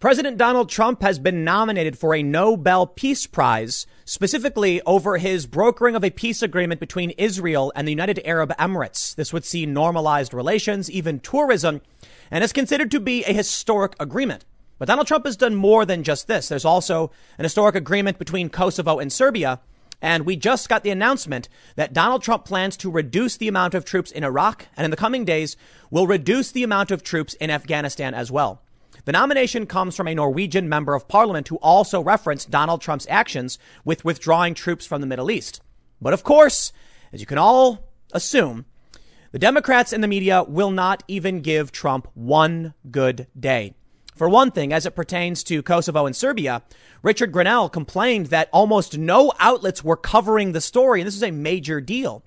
President Donald Trump has been nominated for a Nobel Peace Prize, specifically over his brokering of a peace agreement between Israel and the United Arab Emirates. This would see normalized relations, even tourism, and is considered to be a historic agreement. But Donald Trump has done more than just this. There's also an historic agreement between Kosovo and Serbia. And we just got the announcement that Donald Trump plans to reduce the amount of troops in Iraq and in the coming days will reduce the amount of troops in Afghanistan as well. The nomination comes from a Norwegian member of parliament who also referenced Donald Trump's actions with withdrawing troops from the Middle East. But of course, as you can all assume, the Democrats and the media will not even give Trump one good day. For one thing, as it pertains to Kosovo and Serbia, Richard Grenell complained that almost no outlets were covering the story, and this is a major deal.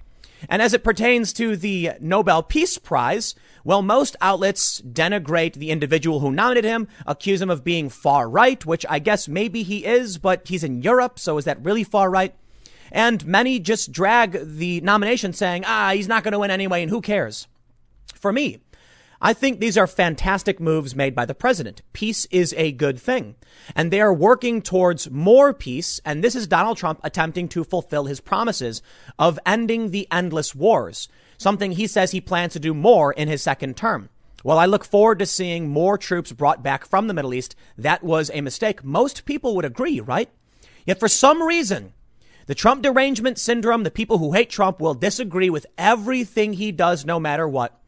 And as it pertains to the Nobel Peace Prize, well, most outlets denigrate the individual who nominated him, accuse him of being far right, which I guess maybe he is, but he's in Europe, so is that really far right? And many just drag the nomination saying, ah, he's not going to win anyway, and who cares? For me, I think these are fantastic moves made by the president. Peace is a good thing. And they are working towards more peace. And this is Donald Trump attempting to fulfill his promises of ending the endless wars, something he says he plans to do more in his second term. Well, I look forward to seeing more troops brought back from the Middle East. That was a mistake. Most people would agree, right? Yet for some reason, the Trump derangement syndrome, the people who hate Trump will disagree with everything he does no matter what.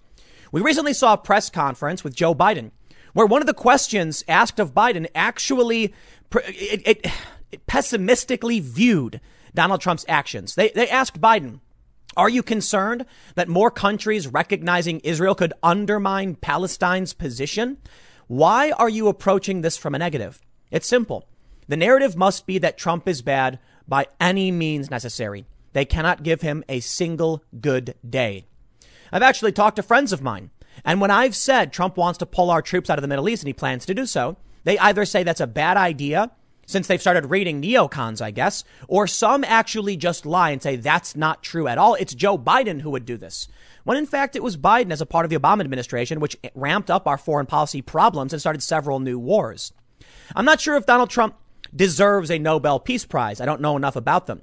We recently saw a press conference with Joe Biden where one of the questions asked of Biden actually it, it, it pessimistically viewed Donald Trump's actions. They, they asked Biden, are you concerned that more countries recognizing Israel could undermine Palestine's position? Why are you approaching this from a negative? It's simple. The narrative must be that Trump is bad by any means necessary. They cannot give him a single good day. I've actually talked to friends of mine. And when I've said Trump wants to pull our troops out of the Middle East and he plans to do so, they either say that's a bad idea since they've started reading neocons, I guess, or some actually just lie and say that's not true at all. It's Joe Biden who would do this. When in fact it was Biden as a part of the Obama administration, which ramped up our foreign policy problems and started several new wars. I'm not sure if Donald Trump deserves a Nobel Peace Prize. I don't know enough about them.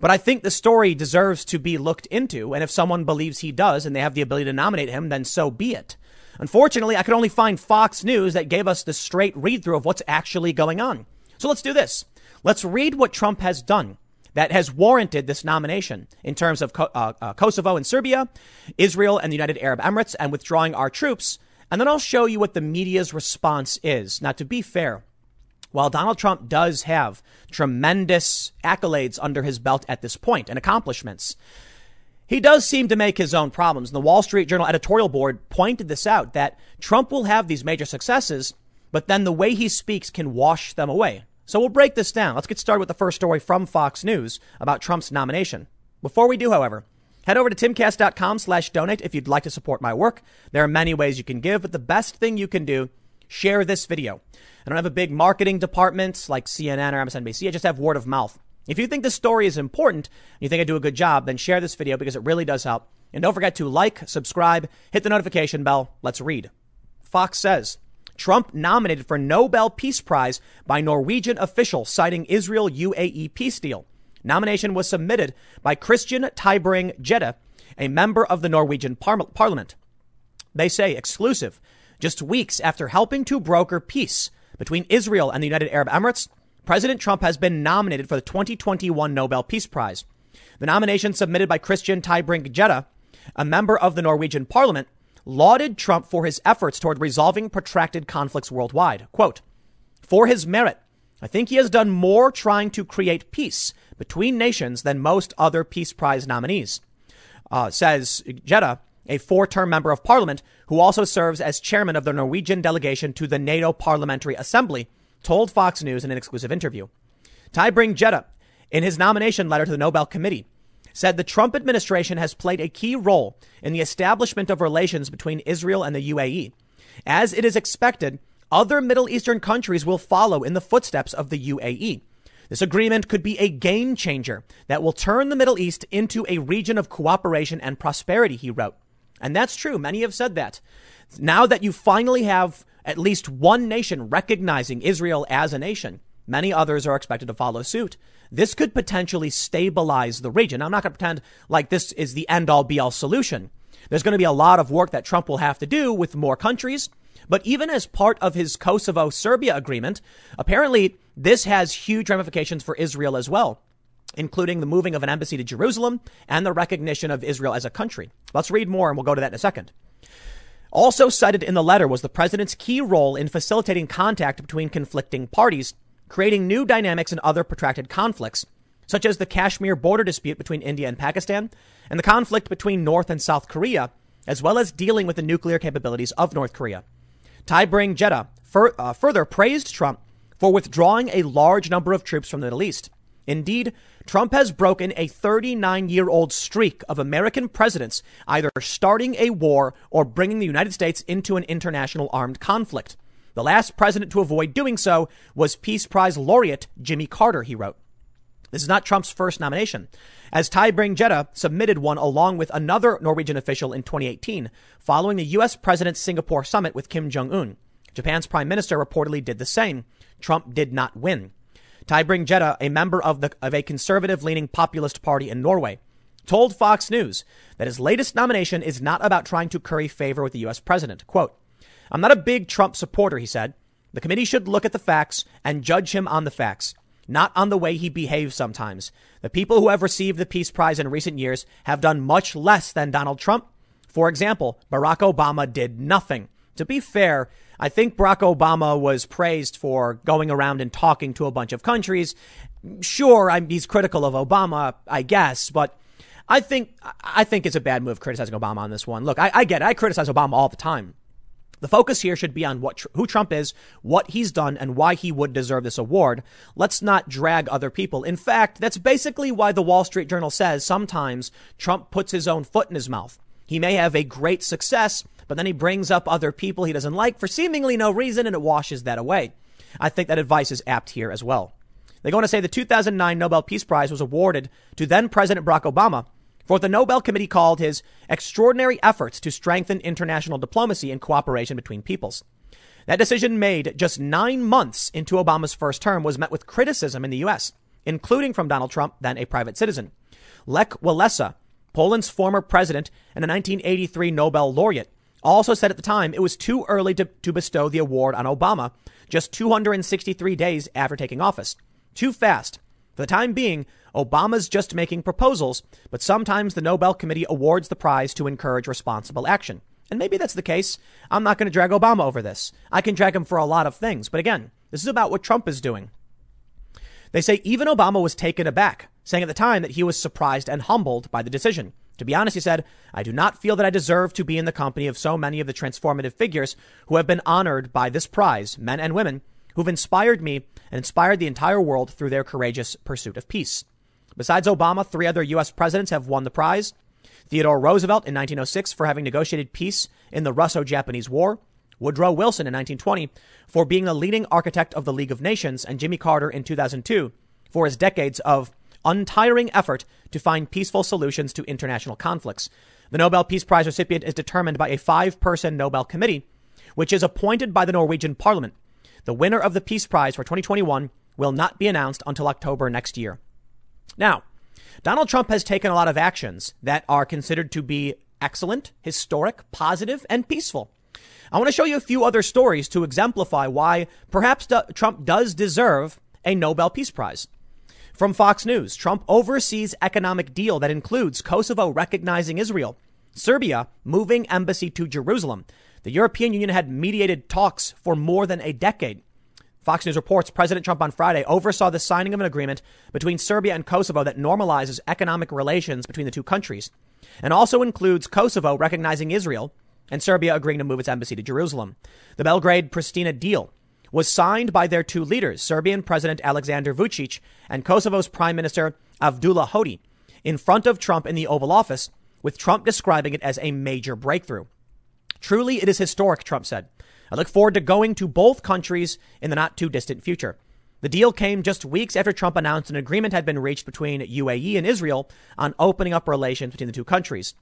But I think the story deserves to be looked into. And if someone believes he does and they have the ability to nominate him, then so be it. Unfortunately, I could only find Fox News that gave us the straight read through of what's actually going on. So let's do this. Let's read what Trump has done that has warranted this nomination in terms of uh, uh, Kosovo and Serbia, Israel and the United Arab Emirates, and withdrawing our troops. And then I'll show you what the media's response is. Now, to be fair, while Donald Trump does have tremendous accolades under his belt at this point and accomplishments, he does seem to make his own problems. And the Wall Street Journal editorial board pointed this out that Trump will have these major successes, but then the way he speaks can wash them away. So we'll break this down. Let's get started with the first story from Fox News about Trump's nomination. Before we do, however, head over to timcast.com slash donate if you'd like to support my work. There are many ways you can give, but the best thing you can do, share this video. I don't have a big marketing department like CNN or MSNBC. I just have word of mouth. If you think this story is important and you think I do a good job, then share this video because it really does help. And don't forget to like, subscribe, hit the notification bell. Let's read. Fox says Trump nominated for Nobel Peace Prize by Norwegian official citing Israel UAE peace deal. Nomination was submitted by Christian Tybring-Gjedde, a member of the Norwegian par- parliament. They say exclusive, just weeks after helping to broker peace between Israel and the United Arab Emirates, President Trump has been nominated for the 2021 Nobel Peace Prize. The nomination submitted by Christian Tybring-Gjedde, a member of the Norwegian parliament, lauded Trump for his efforts toward resolving protracted conflicts worldwide. Quote, for his merit, I think he has done more trying to create peace between nations than most other Peace Prize nominees, uh, says Gjedde, a four-term member of parliament who also serves as chairman of the Norwegian delegation to the NATO Parliamentary Assembly, told Fox News in an exclusive interview. Tybring-Gjedde, in his nomination letter to the Nobel Committee, said the Trump administration has played a key role in the establishment of relations between Israel and the UAE. As it is expected, other Middle Eastern countries will follow in the footsteps of the UAE. This agreement could be a game changer that will turn the Middle East into a region of cooperation and prosperity, he wrote. And that's true. Many have said that. Now that you finally have at least one nation recognizing Israel as a nation. Many others are expected to follow suit. This could potentially stabilize the region. I'm not going to pretend like this is the end all be all solution. There's going to be a lot of work that Trump will have to do with more countries. But even as part of his Kosovo Serbia agreement, apparently this has huge ramifications for Israel as well, including the moving of an embassy to Jerusalem and the recognition of Israel as a country. Let's read more and we'll go to that in a second. Also cited in the letter was the president's key role in facilitating contact between conflicting parties, creating new dynamics in other protracted conflicts, such as the Kashmir border dispute between India and Pakistan and the conflict between North and South Korea, as well as dealing with the nuclear capabilities of North Korea. Tybring-Gjedde fur, uh, further praised Trump for withdrawing a large number of troops from the Middle East. Indeed, Trump has broken a 39 year old streak of American presidents either starting a war or bringing the United States into an international armed conflict. The last president to avoid doing so was Peace Prize laureate Jimmy Carter, he wrote. This is not Trump's first nomination, as Tybring-Gjedde submitted one along with another Norwegian official in 2018, following the U.S. president's Singapore summit with Kim Jong un. Japan's prime minister reportedly did the same. Trump did not win. Tybring-Gjedde, a member of, the, of a conservative leaning populist party in Norway, told Fox News that his latest nomination is not about trying to curry favor with the U.S. president. Quote, I'm not a big Trump supporter, he said. The committee should look at the facts and judge him on the facts not on the way he behaves sometimes. The people who have received the Peace Prize in recent years have done much less than Donald Trump. For example, Barack Obama did nothing. To be fair, I think Barack Obama was praised for going around and talking to a bunch of countries. Sure, I'm, he's critical of Obama, I guess, but I think I think it's a bad move criticizing Obama on this one. Look, I, I get it. I criticize Obama all the time. The focus here should be on what who Trump is, what he's done, and why he would deserve this award. Let's not drag other people. In fact, that's basically why the Wall Street Journal says sometimes Trump puts his own foot in his mouth. He may have a great success, but then he brings up other people he doesn't like for seemingly no reason, and it washes that away. I think that advice is apt here as well. They go on to say the 2009 Nobel Peace Prize was awarded to then President Barack Obama for what the Nobel Committee called his extraordinary efforts to strengthen international diplomacy and cooperation between peoples. That decision made just nine months into Obama's first term was met with criticism in the U.S., including from Donald Trump, then a private citizen. Lech Walesa, Poland's former president and a 1983 Nobel laureate, also said at the time it was too early to, to bestow the award on Obama just 263 days after taking office. Too fast. For the time being, Obama's just making proposals, but sometimes the Nobel Committee awards the prize to encourage responsible action. And maybe that's the case. I'm not going to drag Obama over this. I can drag him for a lot of things. But again, this is about what Trump is doing. They say even Obama was taken aback, saying at the time that he was surprised and humbled by the decision. To be honest, he said, I do not feel that I deserve to be in the company of so many of the transformative figures who have been honored by this prize, men and women, who've inspired me and inspired the entire world through their courageous pursuit of peace. Besides Obama, three other U.S. presidents have won the prize. Theodore Roosevelt in 1906 for having negotiated peace in the Russo-Japanese War. Woodrow Wilson in 1920 for being the leading architect of the League of Nations and Jimmy Carter in 2002 for his decades of untiring effort to find peaceful solutions to international conflicts. The Nobel Peace Prize recipient is determined by a five person Nobel committee, which is appointed by the Norwegian parliament. The winner of the Peace Prize for 2021 will not be announced until October next year. Now, Donald Trump has taken a lot of actions that are considered to be excellent, historic, positive, and peaceful. I want to show you a few other stories to exemplify why perhaps Trump does deserve a Nobel Peace Prize. From Fox News, Trump oversees economic deal that includes Kosovo recognizing Israel, Serbia moving embassy to Jerusalem. The European Union had mediated talks for more than a decade. Fox News reports President Trump on Friday oversaw the signing of an agreement between Serbia and Kosovo that normalizes economic relations between the two countries and also includes Kosovo recognizing Israel and Serbia agreeing to move its embassy to Jerusalem. The Belgrade Pristina deal was signed by their two leaders, Serbian President Alexander Vucic and Kosovo's Prime Minister Abdullah Hoti, in front of Trump in the Oval Office, with Trump describing it as a major breakthrough. Truly, it is historic, Trump said. I look forward to going to both countries in the not too distant future. The deal came just weeks after Trump announced an agreement had been reached between UAE and Israel on opening up relations between the two countries.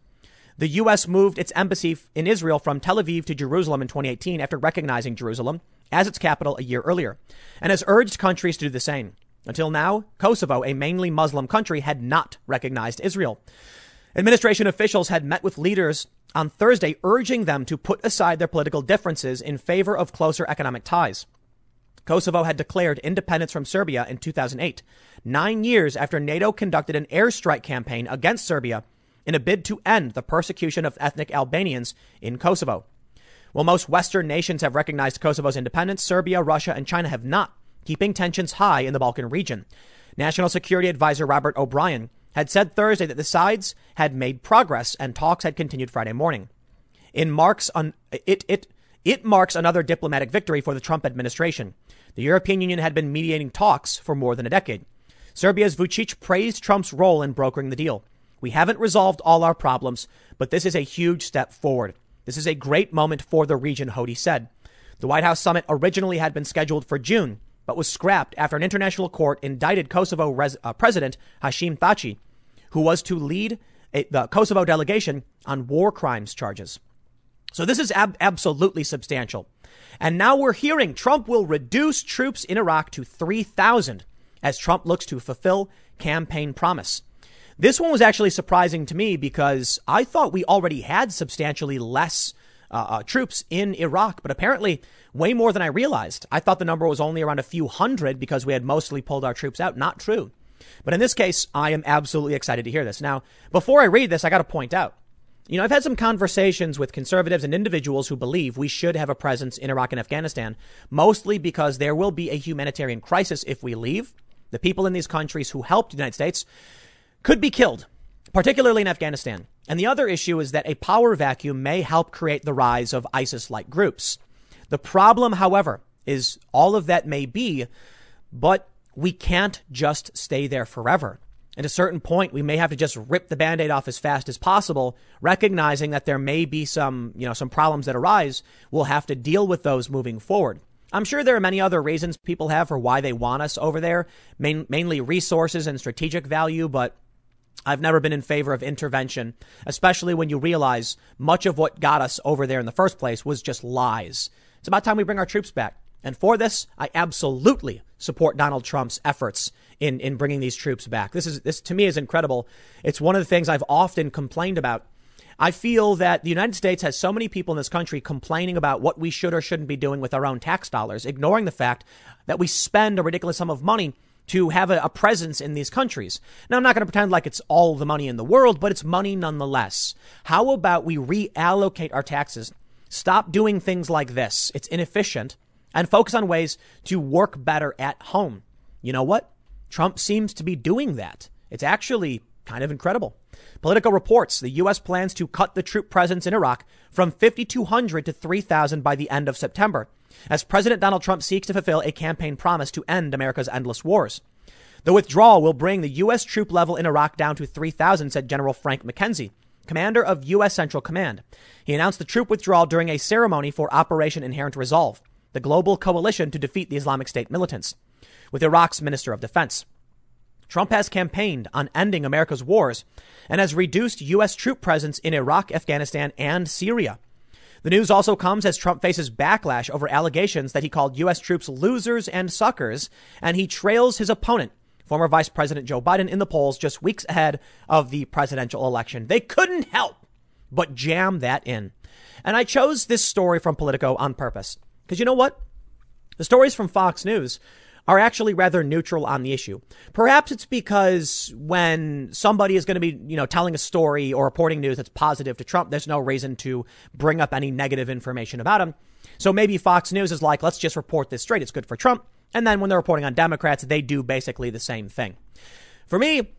The U.S. moved its embassy in Israel from Tel Aviv to Jerusalem in 2018 after recognizing Jerusalem as its capital a year earlier, and has urged countries to do the same. Until now, Kosovo, a mainly Muslim country, had not recognized Israel. Administration officials had met with leaders on Thursday, urging them to put aside their political differences in favor of closer economic ties. Kosovo had declared independence from Serbia in 2008, nine years after NATO conducted an airstrike campaign against Serbia in a bid to end the persecution of ethnic Albanians in Kosovo. While most Western nations have recognized Kosovo's independence, Serbia, Russia, and China have not, keeping tensions high in the Balkan region. National Security Advisor Robert O'Brien had said Thursday that the sides had made progress and talks had continued Friday morning. In marks it it it marks another diplomatic victory for the Trump administration. The European Union had been mediating talks for more than a decade. Serbia's Vucic praised Trump's role in brokering the deal. We haven't resolved all our problems, but this is a huge step forward. This is a great moment for the region, Hoti said. The White House summit originally had been scheduled for June, but was scrapped after an international court indicted Kosovo res- uh, President Hashim Thaci, who was to lead a, the Kosovo delegation on war crimes charges. So this is ab- absolutely substantial. And now we're hearing Trump will reduce troops in Iraq to 3,000 as Trump looks to fulfill campaign promise. This one was actually surprising to me because I thought we already had substantially less uh, uh, troops in Iraq, but apparently way more than I realized. I thought the number was only around a few hundred because we had mostly pulled our troops out. Not true. But in this case, I am absolutely excited to hear this. Now, before I read this, I got to point out you know, I've had some conversations with conservatives and individuals who believe we should have a presence in Iraq and Afghanistan, mostly because there will be a humanitarian crisis if we leave. The people in these countries who helped the United States could be killed, particularly in Afghanistan. And the other issue is that a power vacuum may help create the rise of ISIS like groups. The problem, however, is all of that may be, but we can't just stay there forever. At a certain point, we may have to just rip the band-aid off as fast as possible, recognizing that there may be some, you know, some problems that arise. We'll have to deal with those moving forward. I'm sure there are many other reasons people have for why they want us over there, main, mainly resources and strategic value, but I've never been in favor of intervention, especially when you realize much of what got us over there in the first place was just lies. It's about time we bring our troops back. And for this, I absolutely support Donald Trump's efforts in, in bringing these troops back. This is, this to me is incredible. It's one of the things I've often complained about. I feel that the United States has so many people in this country complaining about what we should or shouldn't be doing with our own tax dollars, ignoring the fact that we spend a ridiculous sum of money to have a, a presence in these countries. Now, I'm not going to pretend like it's all the money in the world, but it's money nonetheless. How about we reallocate our taxes? Stop doing things like this. It's inefficient and focus on ways to work better at home. You know what? Trump seems to be doing that. It's actually kind of incredible. Politico reports the U.S. plans to cut the troop presence in Iraq from 5,200 to 3,000 by the end of September, as President Donald Trump seeks to fulfill a campaign promise to end America's endless wars. The withdrawal will bring the U.S. troop level in Iraq down to 3,000, said General Frank McKenzie, commander of U.S. Central Command. He announced the troop withdrawal during a ceremony for Operation Inherent Resolve the global coalition to defeat the Islamic State militants, with Iraq's Minister of Defense. Trump has campaigned on ending America's wars and has reduced U.S. troop presence in Iraq, Afghanistan, and Syria. The news also comes as Trump faces backlash over allegations that he called U.S. troops losers and suckers, and he trails his opponent, former Vice President Joe Biden, in the polls just weeks ahead of the presidential election. They couldn't help but jam that in. And I chose this story from Politico on purpose. Because you know what? The stories from Fox News are actually rather neutral on the issue. Perhaps it's because when somebody is going to be, you know, telling a story or reporting news that's positive to Trump, there's no reason to bring up any negative information about him. So maybe Fox News is like, let's just report this straight. It's good for Trump. And then when they're reporting on Democrats, they do basically the same thing. For me,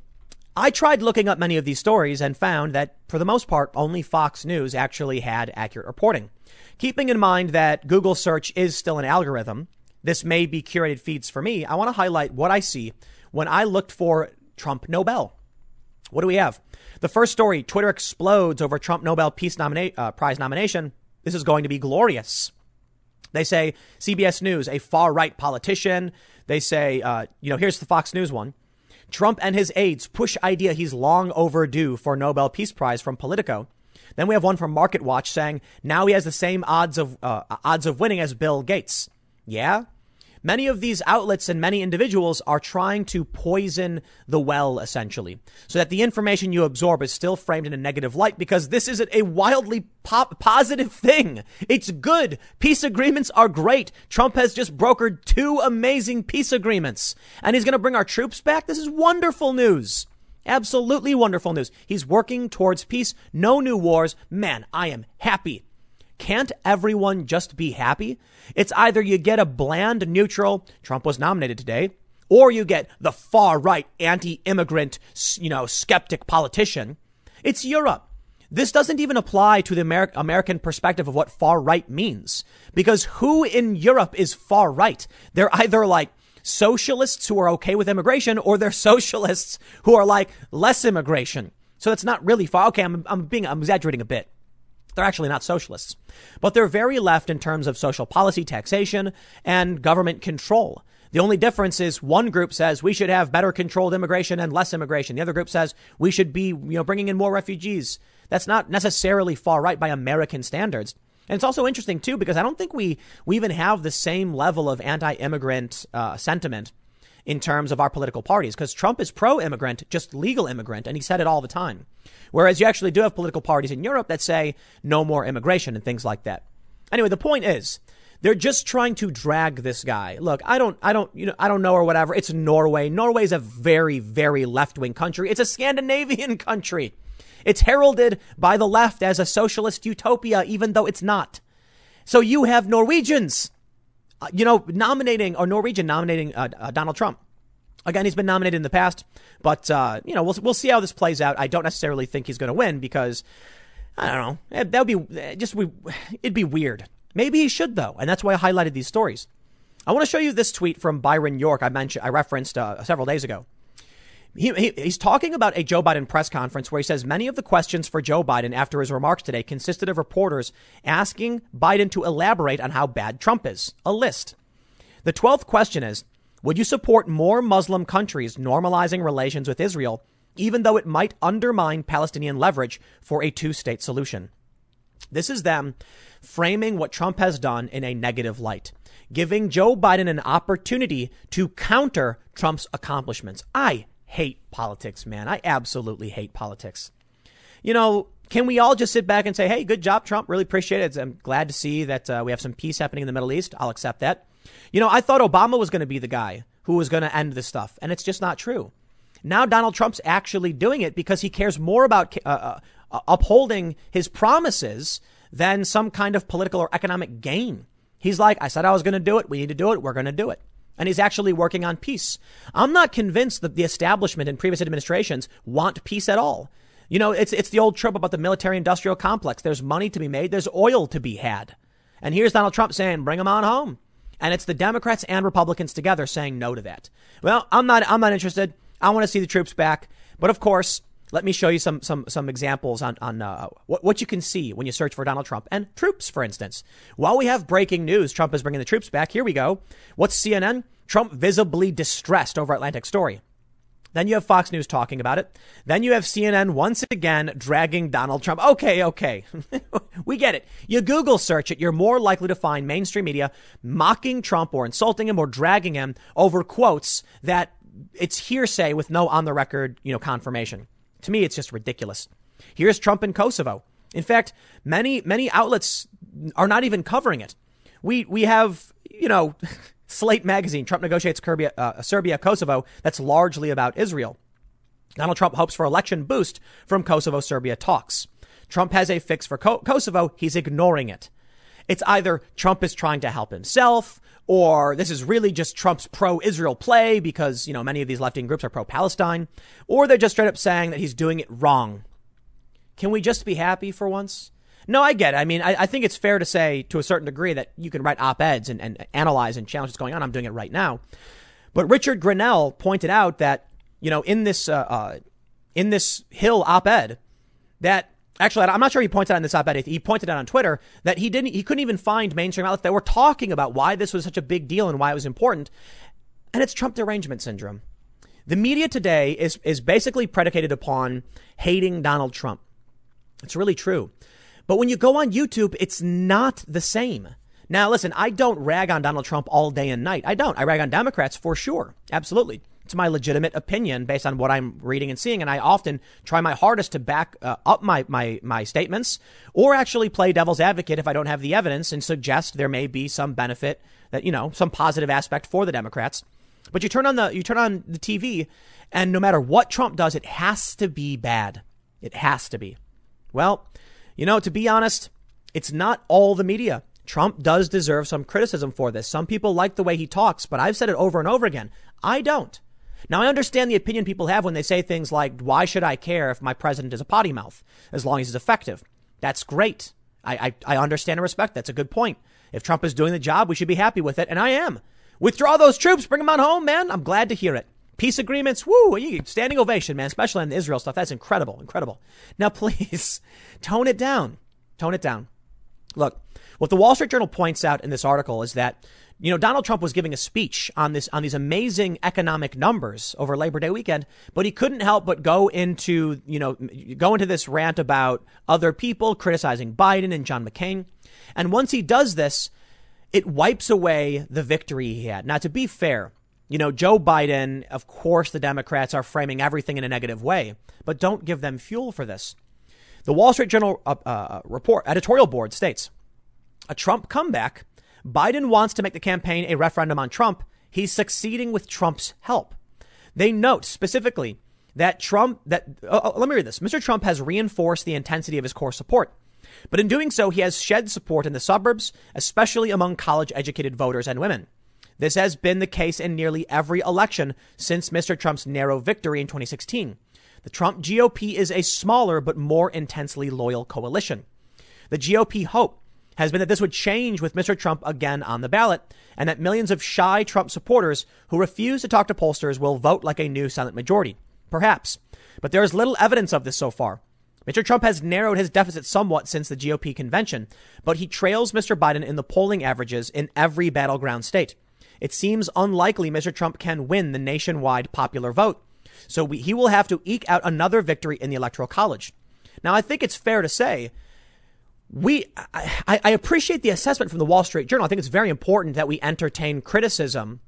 I tried looking up many of these stories and found that, for the most part, only Fox News actually had accurate reporting. Keeping in mind that Google search is still an algorithm, this may be curated feeds for me. I want to highlight what I see when I looked for Trump Nobel. What do we have? The first story Twitter explodes over Trump Nobel Peace nomina- uh, Prize nomination. This is going to be glorious. They say CBS News, a far right politician. They say, uh, you know, here's the Fox News one. Trump and his aides push idea he's long overdue for Nobel Peace Prize from Politico. Then we have one from Market Watch saying now he has the same odds of uh, odds of winning as Bill Gates. Yeah, Many of these outlets and many individuals are trying to poison the well, essentially, so that the information you absorb is still framed in a negative light because this is a wildly positive thing. It's good. Peace agreements are great. Trump has just brokered two amazing peace agreements and he's going to bring our troops back. This is wonderful news. Absolutely wonderful news. He's working towards peace. No new wars. Man, I am happy. Can't everyone just be happy? It's either you get a bland neutral, Trump was nominated today, or you get the far right anti-immigrant, you know, skeptic politician. It's Europe. This doesn't even apply to the Amer- American perspective of what far right means. Because who in Europe is far right? They're either like socialists who are okay with immigration or they're socialists who are like less immigration. So that's not really far. Okay, I'm, I'm being, I'm exaggerating a bit. They're actually not socialists, but they're very left in terms of social policy, taxation, and government control. The only difference is one group says we should have better controlled immigration and less immigration. The other group says we should be, you know, bringing in more refugees. That's not necessarily far right by American standards. And it's also interesting too because I don't think we we even have the same level of anti-immigrant uh, sentiment in terms of our political parties because Trump is pro-immigrant, just legal immigrant, and he said it all the time. Whereas you actually do have political parties in Europe that say no more immigration and things like that. Anyway, the point is, they're just trying to drag this guy. Look, I don't, I don't, you know, I don't know or whatever. It's Norway. Norway is a very, very left wing country. It's a Scandinavian country. It's heralded by the left as a socialist utopia, even though it's not. So you have Norwegians, uh, you know, nominating or Norwegian nominating uh, uh, Donald Trump. Again, he's been nominated in the past, but uh, you know we'll we'll see how this plays out. I don't necessarily think he's going to win because I don't know. Eh, that would be eh, just we. It'd be weird. Maybe he should though, and that's why I highlighted these stories. I want to show you this tweet from Byron York. I mentioned I referenced uh, several days ago. He, he, he's talking about a Joe Biden press conference where he says many of the questions for Joe Biden after his remarks today consisted of reporters asking Biden to elaborate on how bad Trump is. A list. The 12th question is would you support more Muslim countries normalizing relations with Israel, even though it might undermine Palestinian leverage for a two state solution? This is them framing what Trump has done in a negative light, giving Joe Biden an opportunity to counter Trump's accomplishments. I hate politics, man. I absolutely hate politics. You know, can we all just sit back and say, hey, good job, Trump? Really appreciate it. I'm glad to see that uh, we have some peace happening in the Middle East. I'll accept that. You know, I thought Obama was going to be the guy who was going to end this stuff, and it's just not true. Now Donald Trump's actually doing it because he cares more about uh, uh, upholding his promises than some kind of political or economic gain. He's like, I said I was going to do it. We need to do it. We're going to do it. And he's actually working on peace. I'm not convinced that the establishment and previous administrations want peace at all. You know, it's, it's the old trope about the military industrial complex. There's money to be made. There's oil to be had. And here's Donald Trump saying, bring them on home. And it's the Democrats and Republicans together saying no to that. Well, I'm not, I'm not interested. I want to see the troops back. But of course, let me show you some, some, some examples on, on uh, what, what you can see when you search for Donald Trump and troops, for instance. While we have breaking news, Trump is bringing the troops back. Here we go. What's CNN? Trump visibly distressed over Atlantic story. Then you have Fox News talking about it. Then you have CNN once again dragging Donald Trump. Okay, okay. we get it. You Google search it, you're more likely to find mainstream media mocking Trump or insulting him or dragging him over quotes that it's hearsay with no on the record, you know, confirmation. To me, it's just ridiculous. Here's Trump in Kosovo. In fact, many, many outlets are not even covering it. We, we have, you know, Slate magazine, Trump negotiates Serbia, uh, Serbia, Kosovo. That's largely about Israel. Donald Trump hopes for election boost from Kosovo Serbia talks. Trump has a fix for Kosovo. He's ignoring it. It's either Trump is trying to help himself or this is really just Trump's pro Israel play because, you know, many of these left wing groups are pro Palestine, or they're just straight up saying that he's doing it wrong. Can we just be happy for once? No, I get it. I mean, I, I, think it's fair to say to a certain degree that you can write op eds and, and analyze and challenge what's going on. I'm doing it right now. But Richard Grenell pointed out that, you know, in this, uh, uh, in this Hill op ed, that actually, I'm not sure he pointed out in this op ed, he pointed out on Twitter that he didn't, he couldn't even find mainstream outlets that were talking about why this was such a big deal and why it was important. And it's Trump derangement syndrome. The media today is, is basically predicated upon hating Donald Trump. It's really true. But when you go on YouTube, it's not the same. Now, listen, I don't rag on Donald Trump all day and night. I don't. I rag on Democrats for sure. Absolutely. It's my legitimate opinion based on what I'm reading and seeing. And I often try my hardest to back uh, up my, my, my statements or actually play devil's advocate if I don't have the evidence and suggest there may be some benefit that, you know, some positive aspect for the Democrats. But you turn on the, you turn on the TV and no matter what Trump does, it has to be bad. It has to be. Well, you know, to be honest, it's not all the media. Trump does deserve some criticism for this. Some people like the way he talks, but I've said it over and over again. I don't. Now, I understand the opinion people have when they say things like, why should I care if my president is a potty mouth as long as he's effective? That's great. I, I, I understand and respect. That's a good point. If Trump is doing the job, we should be happy with it. And I am. Withdraw those troops. Bring them on home, man. I'm glad to hear it. Peace agreements. Woo. Standing ovation, man. Especially on the Israel stuff. That's incredible. Incredible. Now, please tone it down. Tone it down. Look, what the Wall Street Journal points out in this article is that you know, Donald Trump was giving a speech on this, on these amazing economic numbers over Labor Day weekend, but he couldn't help but go into, you know, go into this rant about other people criticizing Biden and John McCain. And once he does this, it wipes away the victory he had. Now, to be fair, you know, Joe Biden, of course, the Democrats are framing everything in a negative way, but don't give them fuel for this. The Wall Street Journal uh, uh, report editorial board states a Trump comeback Biden wants to make the campaign a referendum on Trump. He's succeeding with Trump's help. They note specifically that Trump, that, oh, oh, let me read this. Mr. Trump has reinforced the intensity of his core support. But in doing so, he has shed support in the suburbs, especially among college educated voters and women. This has been the case in nearly every election since Mr. Trump's narrow victory in 2016. The Trump GOP is a smaller but more intensely loyal coalition. The GOP hope has been that this would change with Mr. Trump again on the ballot, and that millions of shy Trump supporters who refuse to talk to pollsters will vote like a new silent majority. Perhaps. But there is little evidence of this so far. Mr. Trump has narrowed his deficit somewhat since the GOP convention, but he trails Mr. Biden in the polling averages in every battleground state. It seems unlikely Mr. Trump can win the nationwide popular vote. So we, he will have to eke out another victory in the Electoral College. Now, I think it's fair to say we I, I, appreciate the assessment from the Wall Street Journal. I think it's very important that we entertain criticism.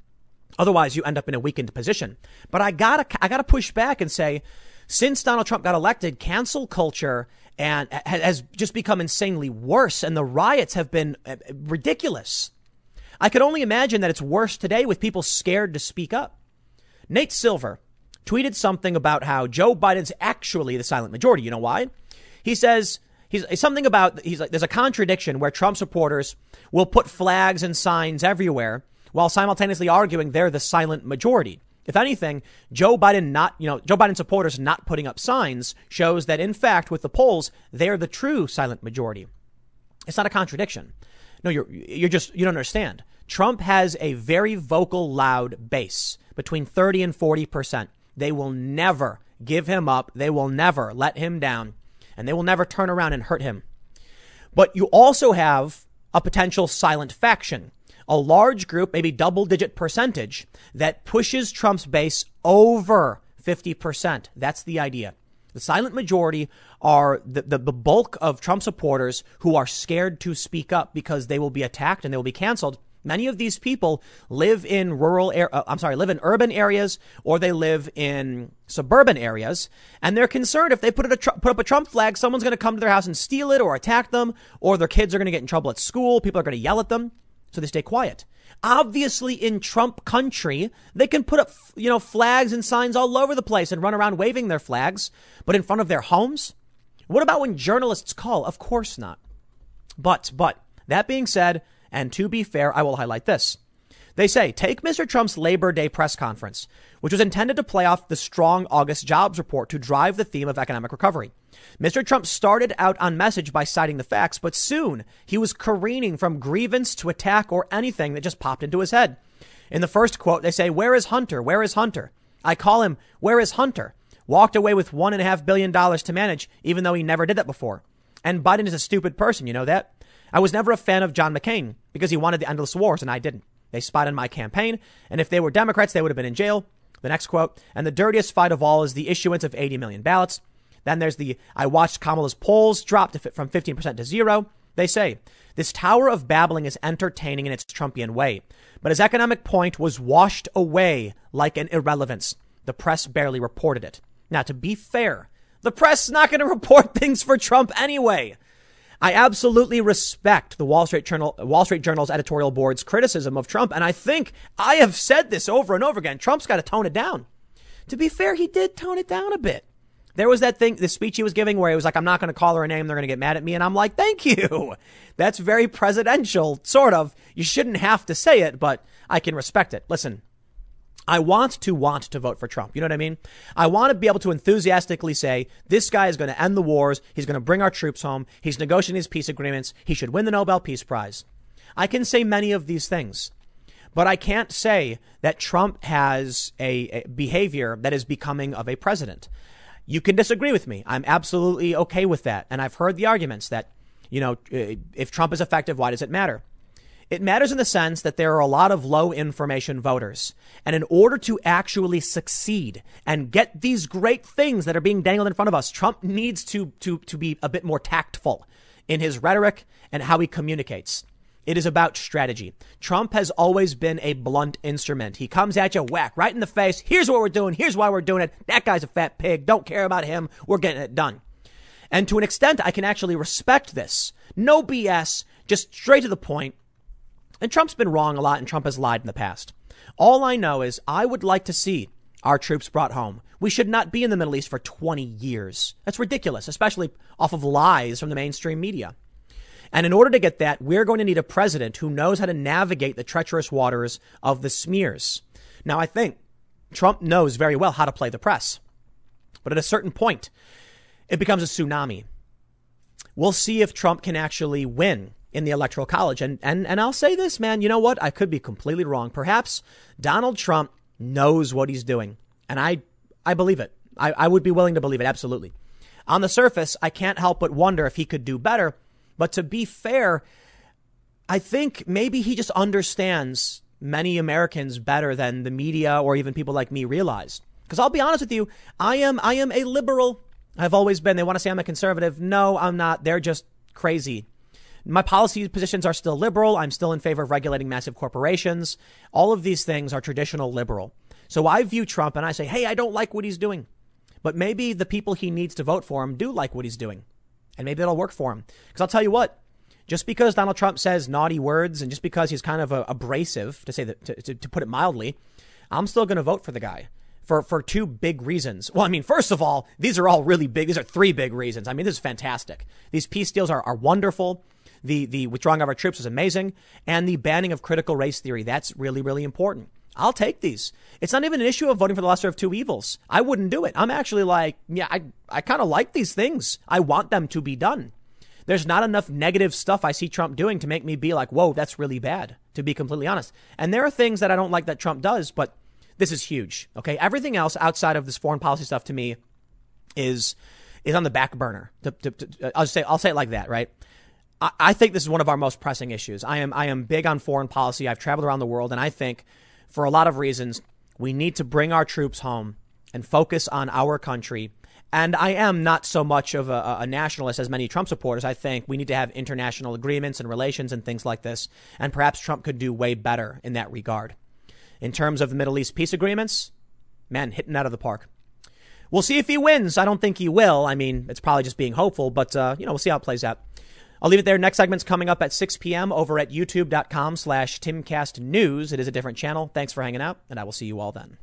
Otherwise, you end up in a weakened position. But I gotta I gotta push back and say, since Donald Trump got elected, cancel culture and has just become insanely worse, and the riots have been uh, ridiculous. I could only imagine that it's worse today with people scared to speak up. Nate Silver tweeted something about how Joe Biden's actually the silent majority. You know why? He says he's something about he's like there's a contradiction where Trump supporters will put flags and signs everywhere while simultaneously arguing they're the silent majority. If anything, Joe Biden not, you know, Joe Biden supporters not putting up signs shows that in fact with the polls, they're the true silent majority. It's not a contradiction. No, you're you're just you don't understand. Trump has a very vocal, loud base between 30 and 40 percent. They will never give him up. They will never let him down and they will never turn around and hurt him. But you also have a potential silent faction, a large group, maybe double digit percentage that pushes Trump's base over 50%. That's the idea. The silent majority are the, the, the, bulk of Trump supporters who are scared to speak up because they will be attacked and they will be canceled. Many of these people live in rural, uh, I'm sorry, live in urban areas or they live in suburban areas, and they're concerned if they put, a, put up a Trump flag, someone's going to come to their house and steal it or attack them, or their kids are going to get in trouble at school. People are going to yell at them, so they stay quiet. Obviously, in Trump country, they can put up, you know, flags and signs all over the place and run around waving their flags, but in front of their homes? What about when journalists call? Of course not. But, but, that being said, and to be fair, I will highlight this. They say, take Mr. Trump's Labor Day press conference, which was intended to play off the strong August jobs report to drive the theme of economic recovery. Mr. Trump started out on message by citing the facts, but soon he was careening from grievance to attack or anything that just popped into his head. In the first quote, they say, Where is Hunter? Where is Hunter? I call him, Where is Hunter? Walked away with one and a half billion dollars to manage, even though he never did that before. And Biden is a stupid person, you know that? I was never a fan of John McCain because he wanted the endless wars and I didn't. They on my campaign, and if they were Democrats, they would have been in jail. The next quote, and the dirtiest fight of all is the issuance of 80 million ballots. Then there's the, I watched Kamala's polls drop to, from 15% to zero. They say, this tower of babbling is entertaining in its Trumpian way, but his economic point was washed away like an irrelevance. The press barely reported it. Now, to be fair, the press is not going to report things for Trump anyway. I absolutely respect the Wall Street Journal, Wall Street Journal's editorial board's criticism of Trump, and I think I have said this over and over again. Trump's got to tone it down. To be fair, he did tone it down a bit. There was that thing, the speech he was giving where he was like, I'm not going to call her a name. They're going to get mad at me. And I'm like, thank you. That's very presidential, sort of. You shouldn't have to say it, but I can respect it. Listen, I want to want to vote for Trump. You know what I mean? I want to be able to enthusiastically say, this guy is going to end the wars. He's going to bring our troops home. He's negotiating these peace agreements. He should win the Nobel Peace Prize. I can say many of these things, but I can't say that Trump has a, a behavior that is becoming of a president. You can disagree with me. I'm absolutely okay with that. And I've heard the arguments that, you know, uh, if Trump is effective, why does it matter? It matters in the sense that there are a lot of low information voters. And in order to actually succeed and get these great things that are being dangled in front of us, Trump needs to, to, to be a bit more tactful in his rhetoric and how he communicates. It is about strategy. Trump has always been a blunt instrument. He comes at you whack right in the face. Here's what we're doing. Here's why we're doing it. That guy's a fat pig. Don't care about him. We're getting it done. And to an extent, I can actually respect this. No BS, just straight to the point. And Trump's been wrong a lot and Trump has lied in the past. All I know is I would like to see our troops brought home. We should not be in the Middle East for 20 years. That's ridiculous, especially off of lies from the mainstream media. And in order to get that, we're going to need a president who knows how to navigate the treacherous waters of the smears. Now, I think Trump knows very well how to play the press. But at a certain point, it becomes a tsunami. We'll see if Trump can actually win in the electoral college. And, and, and I'll say this, man, you know what? I could be completely wrong. Perhaps Donald Trump knows what he's doing. And I, I believe it. I, I would be willing to believe it. Absolutely. On the surface, I can't help but wonder if he could do better. But to be fair, I think maybe he just understands many Americans better than the media or even people like me realize. Because I'll be honest with you, I am I am a liberal. I've always been. They want to say I'm a conservative. No, I'm not. They're just crazy. My policy positions are still liberal. I'm still in favor of regulating massive corporations. All of these things are traditional liberal. So I view Trump and I say, hey, I don't like what he's doing. But maybe the people he needs to vote for him do like what he's doing and maybe it'll work for him. Because I'll tell you what, just because Donald Trump says naughty words and just because he's kind of abrasive, to say that, to, to, to put it mildly, I'm still going to vote for the guy for, for two big reasons. Well, I mean, first of all, these are all really big. These are three big reasons. I mean, this is fantastic. These peace deals are, are wonderful. The, the withdrawing of our troops is amazing. And the banning of critical race theory, that's really, really important. I'll take these. It's not even an issue of voting for the lesser of two evils. I wouldn't do it. I'm actually like, yeah, I, I kind of like these things. I want them to be done. There's not enough negative stuff I see Trump doing to make me be like, whoa, that's really bad, to be completely honest. And there are things that I don't like that Trump does, but this is huge. Okay. Everything else outside of this foreign policy stuff to me is, is on the back burner. To, to, to, I'll say, I'll say it like that, right? I, think this is one of our most pressing issues. I am, I am big on foreign policy. I've traveled around the world and I think for a lot of reasons, we need to bring our troops home and focus on our country. And I am not so much of a, a, nationalist as many Trump supporters. I think we need to have international agreements and relations and things like this. And perhaps Trump could do way better in that regard. In terms of the Middle East peace agreements, man, hitting out of the park. We'll see if he wins. I don't think he will. I mean, it's probably just being hopeful, but, uh, you know, we'll see how it plays out. I'll leave it there. Next segment's coming up at 6 p.m. over at youtube.com slash timcastnews. It is a different channel. Thanks for hanging out, and I will see you all then.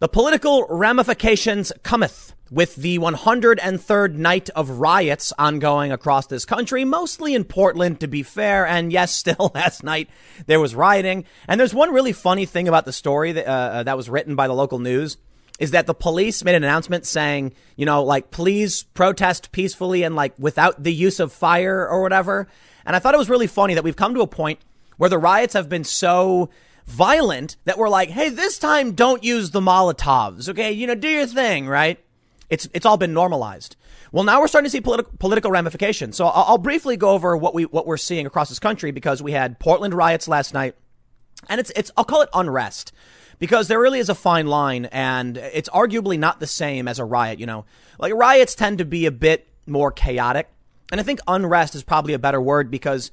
The political ramifications cometh with the 103rd night of riots ongoing across this country, mostly in Portland, to be fair. And yes, still last night there was rioting. And there's one really funny thing about the story that, uh, that was written by the local news is that the police made an announcement saying, you know, like, please protest peacefully and like without the use of fire or whatever. And I thought it was really funny that we've come to a point where the riots have been so violent that we're like, hey, this time don't use the Molotovs. Okay. You know, do your thing, right? It's, it's all been normalized. Well, now we're starting to see politi- political ramifications. So I'll, I'll briefly go over what we, what we're seeing across this country because we had Portland riots last night and it's, it's, I'll call it unrest because there really is a fine line and it's arguably not the same as a riot, you know. Like riots tend to be a bit more chaotic. And I think unrest is probably a better word because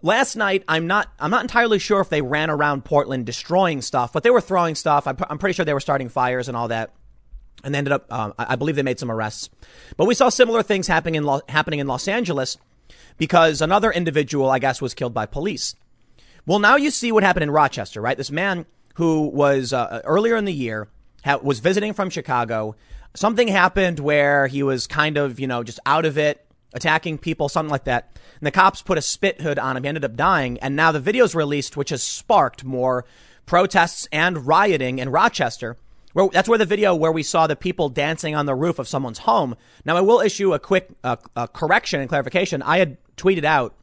last night I'm not I'm not entirely sure if they ran around Portland destroying stuff, but they were throwing stuff. I'm, pretty sure they were starting fires and all that. And they ended up, um, I believe they made some arrests. But we saw similar things happening in, Lo- happening in Los Angeles because another individual, I guess, was killed by police. Well, now you see what happened in Rochester, right? This man who was uh, earlier in the year ha- was visiting from Chicago. Something happened where he was kind of, you know, just out of it, attacking people, something like that. And the cops put a spit hood on him. He ended up dying. And now the video's released, which has sparked more protests and rioting in Rochester. Where, that's where the video where we saw the people dancing on the roof of someone's home. Now, I will issue a quick uh, correction and clarification. I had tweeted out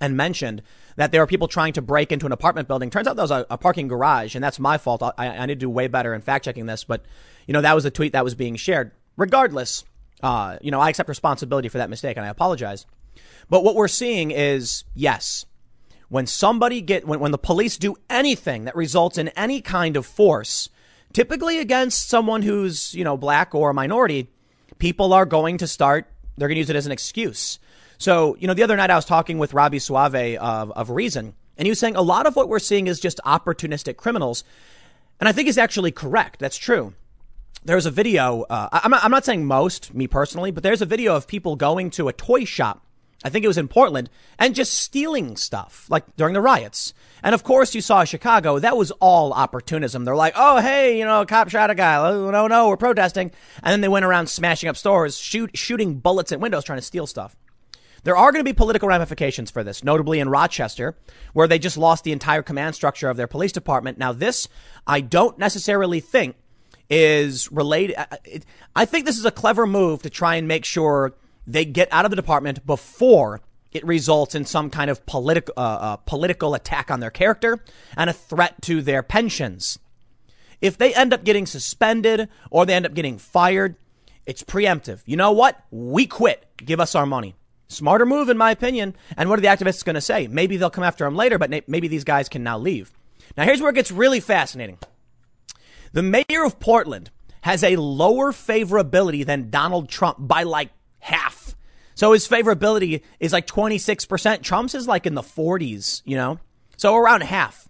and mentioned that there are people trying to break into an apartment building. Turns out that was a, a parking garage, and that's my fault. I, I, need to do way better in fact checking this, but you know that was a tweet that was being shared. Regardless, uh, you know I accept responsibility for that mistake, and I apologize. But what we're seeing is yes, when somebody get when, when the police do anything that results in any kind of force, typically against someone who's you know black or a minority, people are going to start. They're going to use it as an excuse. So, you know, the other night I was talking with Robby Soave of, of Reason, and he was saying a lot of what we're seeing is just opportunistic criminals. And I think he's actually correct. That's true. There's a video, uh, I'm, not, I'm not saying most, me personally, but there's a video of people going to a toy shop. I think it was in Portland and just stealing stuff, like during the riots. And of course, you saw Chicago. That was all opportunism. They're like, oh, hey, you know, a cop shot a guy. Oh, no, no, we're protesting. And then they went around smashing up stores, shoot, shooting bullets at windows, trying to steal stuff. There are going to be political ramifications for this, notably in Rochester, where they just lost the entire command structure of their police department. Now, this, I don't necessarily think is related. I think this is a clever move to try and make sure they get out of the department before it results in some kind of politi- uh, uh, political attack on their character and a threat to their pensions. If they end up getting suspended or they end up getting fired, it's preemptive. You know what? We quit. Give us our money. Smarter move, in my opinion. And what are the activists going to say? Maybe they'll come after him later, but maybe these guys can now leave. Now, here's where it gets really fascinating. The mayor of Portland has a lower favorability than Donald Trump by like half. So his favorability is like 26%. Trump's is like in the 40s, you know? So around half.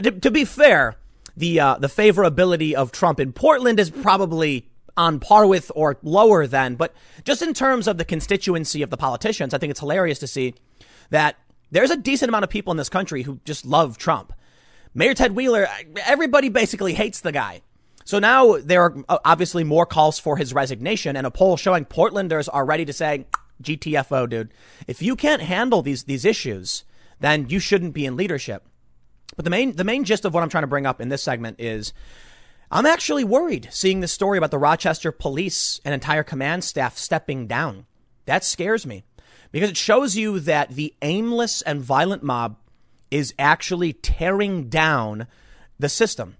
To, to, be fair, the, uh, the favorability of Trump in Portland is probably on par with or lower than. But just in terms of the constituency of the politicians, I think it's hilarious to see that there's a decent amount of people in this country who just love Trump. Mayor Ted Wheeler, everybody basically hates the guy. So now there are uh, obviously more calls for his resignation, and a poll showing Portlanders are ready to say, GTFO, dude. If you can't handle these, these issues, then you shouldn't be in leadership. But the main, the main gist of what I'm trying to bring up in this segment is I'm actually worried seeing this story about the Rochester police and entire command staff stepping down. That scares me because it shows you that the aimless and violent mob is actually tearing down the system.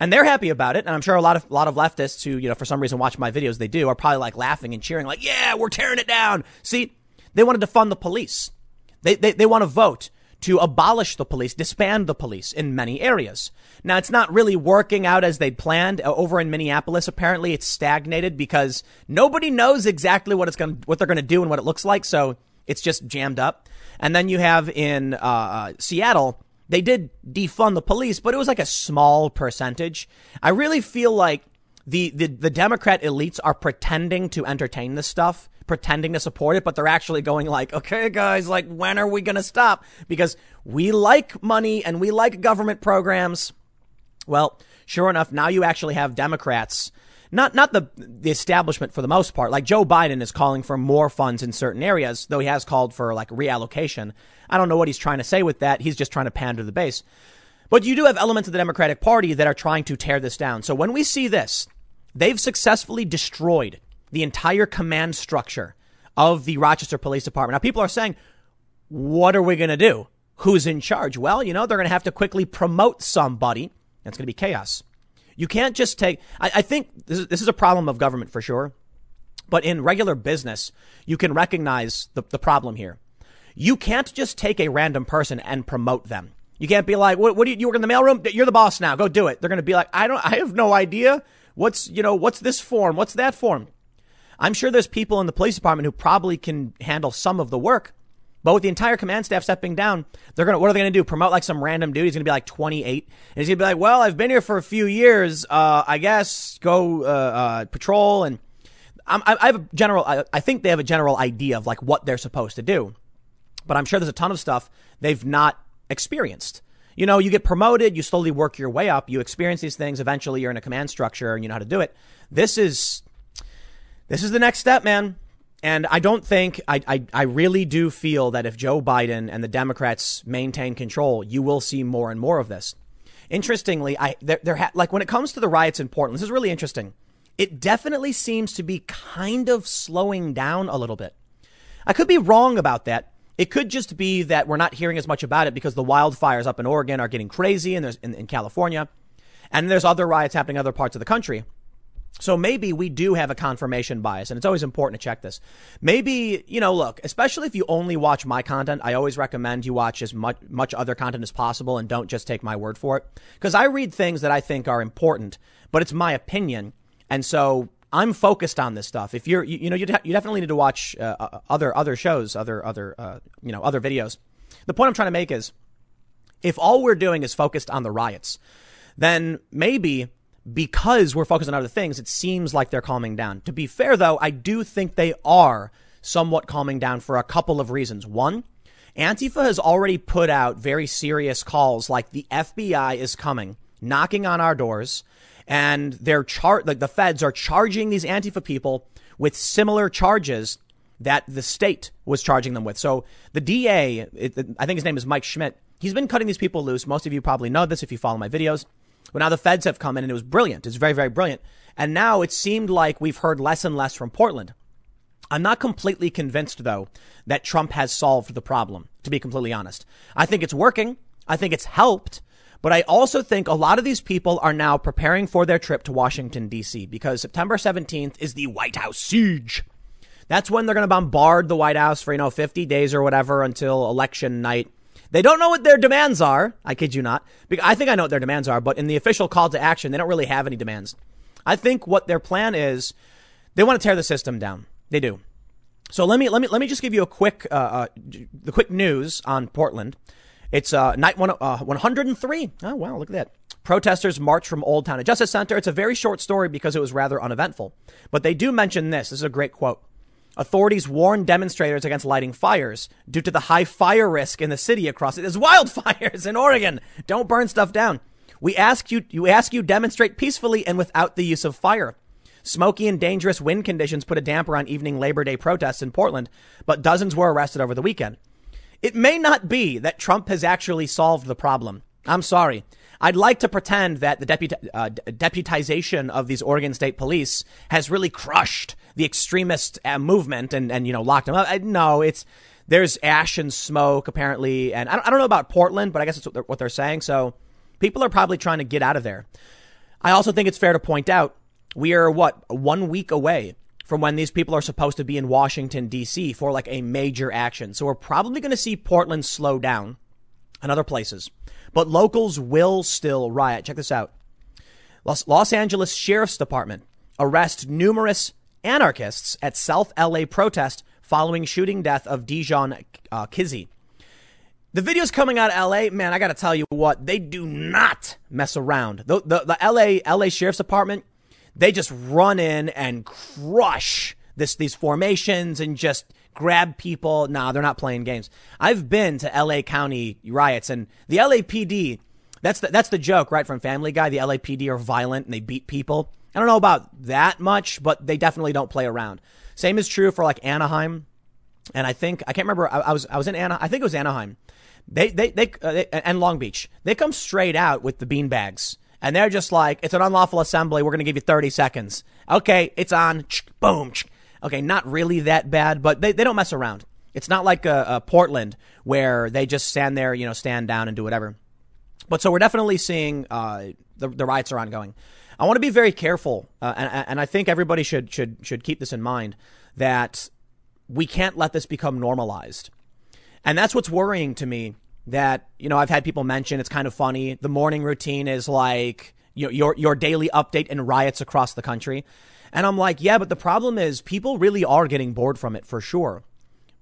And they're happy about it. And I'm sure a lot of, a lot of leftists who, you know, for some reason watch my videos, they do, are probably like laughing and cheering, like, yeah, we're tearing it down. See, they want to defund the police. They, they, they want to vote to abolish the police, disband the police in many areas. Now, it's not really working out as they'd planned uh, over in Minneapolis. Apparently, it's stagnated because nobody knows exactly what it's going, what they're going to do and what it looks like. So it's just jammed up. And then you have in uh, uh, Seattle, they did defund the police, but it was like a small percentage. I really feel like the, the, the Democrat elites are pretending to entertain this stuff pretending to support it, but they're actually going like, okay, guys, like, when are we going to stop? Because we like money and we like government programs. Well, sure enough, now you actually have Democrats, not, not the, the establishment for the most part. Like Joe Biden is calling for more funds in certain areas, though he has called for like reallocation. I don't know what he's trying to say with that. He's just trying to pander the base. But you do have elements of the Democratic Party that are trying to tear this down. So when we see this, they've successfully destroyed the entire command structure of the Rochester Police Department. Now, people are saying, what are we going to do? Who's in charge? Well, you know, they're going to have to quickly promote somebody. That's going to be chaos. You can't just take, I, I think this is, this is a problem of government for sure. But in regular business, you can recognize the, the problem here. You can't just take a random person and promote them. You can't be like, what, what do you, you work in the mailroom? You're the boss now. Go do it. They're going to be like, I don't, I have no idea. What's, you know, what's this form? What's that form? I'm sure there's people in the police department who probably can handle some of the work. But with the entire command staff stepping down, they're gonna what are they gonna do? Promote like some random dude? He's gonna be like 28, and he's gonna be like, "Well, I've been here for a few years. Uh, I guess go uh, uh, patrol." And I'm, i have a general. I, I think they have a general idea of like what they're supposed to do, but I'm sure there's a ton of stuff they've not experienced. You know, you get promoted, you slowly work your way up, you experience these things. Eventually, you're in a command structure and you know how to do it. This is this is the next step, man. And I don't think, I, I, I really do feel that if Joe Biden and the Democrats maintain control, you will see more and more of this. Interestingly, I, there, there ha- like when it comes to the riots in Portland, this is really interesting. It definitely seems to be kind of slowing down a little bit. I could be wrong about that. It could just be that we're not hearing as much about it because the wildfires up in Oregon are getting crazy and there's in, in California. And there's other riots happening in other parts of the country. So maybe we do have a confirmation bias, and it's always important to check this. Maybe, you know, look, especially if you only watch my content, I always recommend you watch as much, much other content as possible and don't just take my word for it. Because I read things that I think are important, but it's my opinion. And so I'm focused on this stuff. If you're, you, you know, you, you definitely need to watch uh, uh, other, other shows, other, other, uh, you know, other videos. The point I'm trying to make is if all we're doing is focused on the riots, then maybe because we're focused on other things, it seems like they're calming down. To be fair, though, I do think they are somewhat calming down for a couple of reasons. One, Antifa has already put out very serious calls like the FBI is coming, knocking on our doors, and they're char- like the feds are charging these Antifa people with similar charges that the state was charging them with. So the DA, it, I think his name is Mike Schmidt, he's been cutting these people loose. Most of you probably know this if you follow my videos. But now the feds have come in and it was brilliant. It's very, very brilliant. And now it seemed like we've heard less and less from Portland. I'm not completely convinced, though, that Trump has solved the problem, to be completely honest. I think it's working. I think it's helped. But I also think a lot of these people are now preparing for their trip to Washington, D.C., because September 17th is the White House siege. That's when they're going to bombard the White House for, you know, 50 days or whatever until election night. They don't know what their demands are. I kid you not. I think I know what their demands are, but in the official call to action, they don't really have any demands. I think what their plan is, they want to tear the system down. They do. So let me let me let me just give you a quick uh, uh the quick news on Portland. It's uh, night one, uh, 103. Oh wow, look at that. Protesters march from Old Town to Justice Center. It's a very short story because it was rather uneventful, but they do mention this. This is a great quote. Authorities warn demonstrators against lighting fires due to the high fire risk in the city across it. There's wildfires in Oregon. Don't burn stuff down. We ask you, you ask you demonstrate peacefully and without the use of fire. Smoky and dangerous wind conditions put a damper on evening Labor Day protests in Portland, but dozens were arrested over the weekend. It may not be that Trump has actually solved the problem. I'm sorry. I'd like to pretend that the uh, deputization of these Oregon State Police has really crushed the extremist uh, movement and, and, you know, locked them up. I, no, it's, there's ash and smoke apparently. And I don't, I don't know about Portland, but I guess it's what they're, what they're saying. So people are probably trying to get out of there. I also think it's fair to point out we are what, one week away from when these people are supposed to be in Washington, D.C. for like a major action. So we're probably going to see Portland slow down and other places. But locals will still riot. Check this out. Los, Los Angeles Sheriff's Department arrest numerous anarchists at South LA protest following shooting death of Dijon uh, Kizzee. The videos coming out of LA, man, I got to tell you what, they do not mess around. The, the, the LA, LA Sheriff's Department, they just run in and crush this, these formations and just grab people. Nah, they're not playing games. I've been to LA County riots and the LAPD, that's the, that's the joke, right? From Family Guy. The LAPD are violent and they beat people. I don't know about that much, but they definitely don't play around. Same is true for like Anaheim. And I think, I can't remember, I, I was, I was in Anaheim, I think it was Anaheim. They, they, they, uh, they, and Long Beach. They come straight out with the bean bags. And they're just like, it's an unlawful assembly. We're going to give you 30 seconds. Okay, it's on. Boom. Okay, not really that bad, but they, they don't mess around. It's not like a, a Portland where they just stand there, you know, stand down and do whatever. But so we're definitely seeing uh, the, the riots are ongoing. I want to be very careful, uh, and, and I think everybody should should should keep this in mind that we can't let this become normalized, and that's what's worrying to me that, you know, I've had people mention it's kind of funny. The morning routine is like your, your, your daily update in riots across the country. And I'm like, yeah, but the problem is people really are getting bored from it for sure.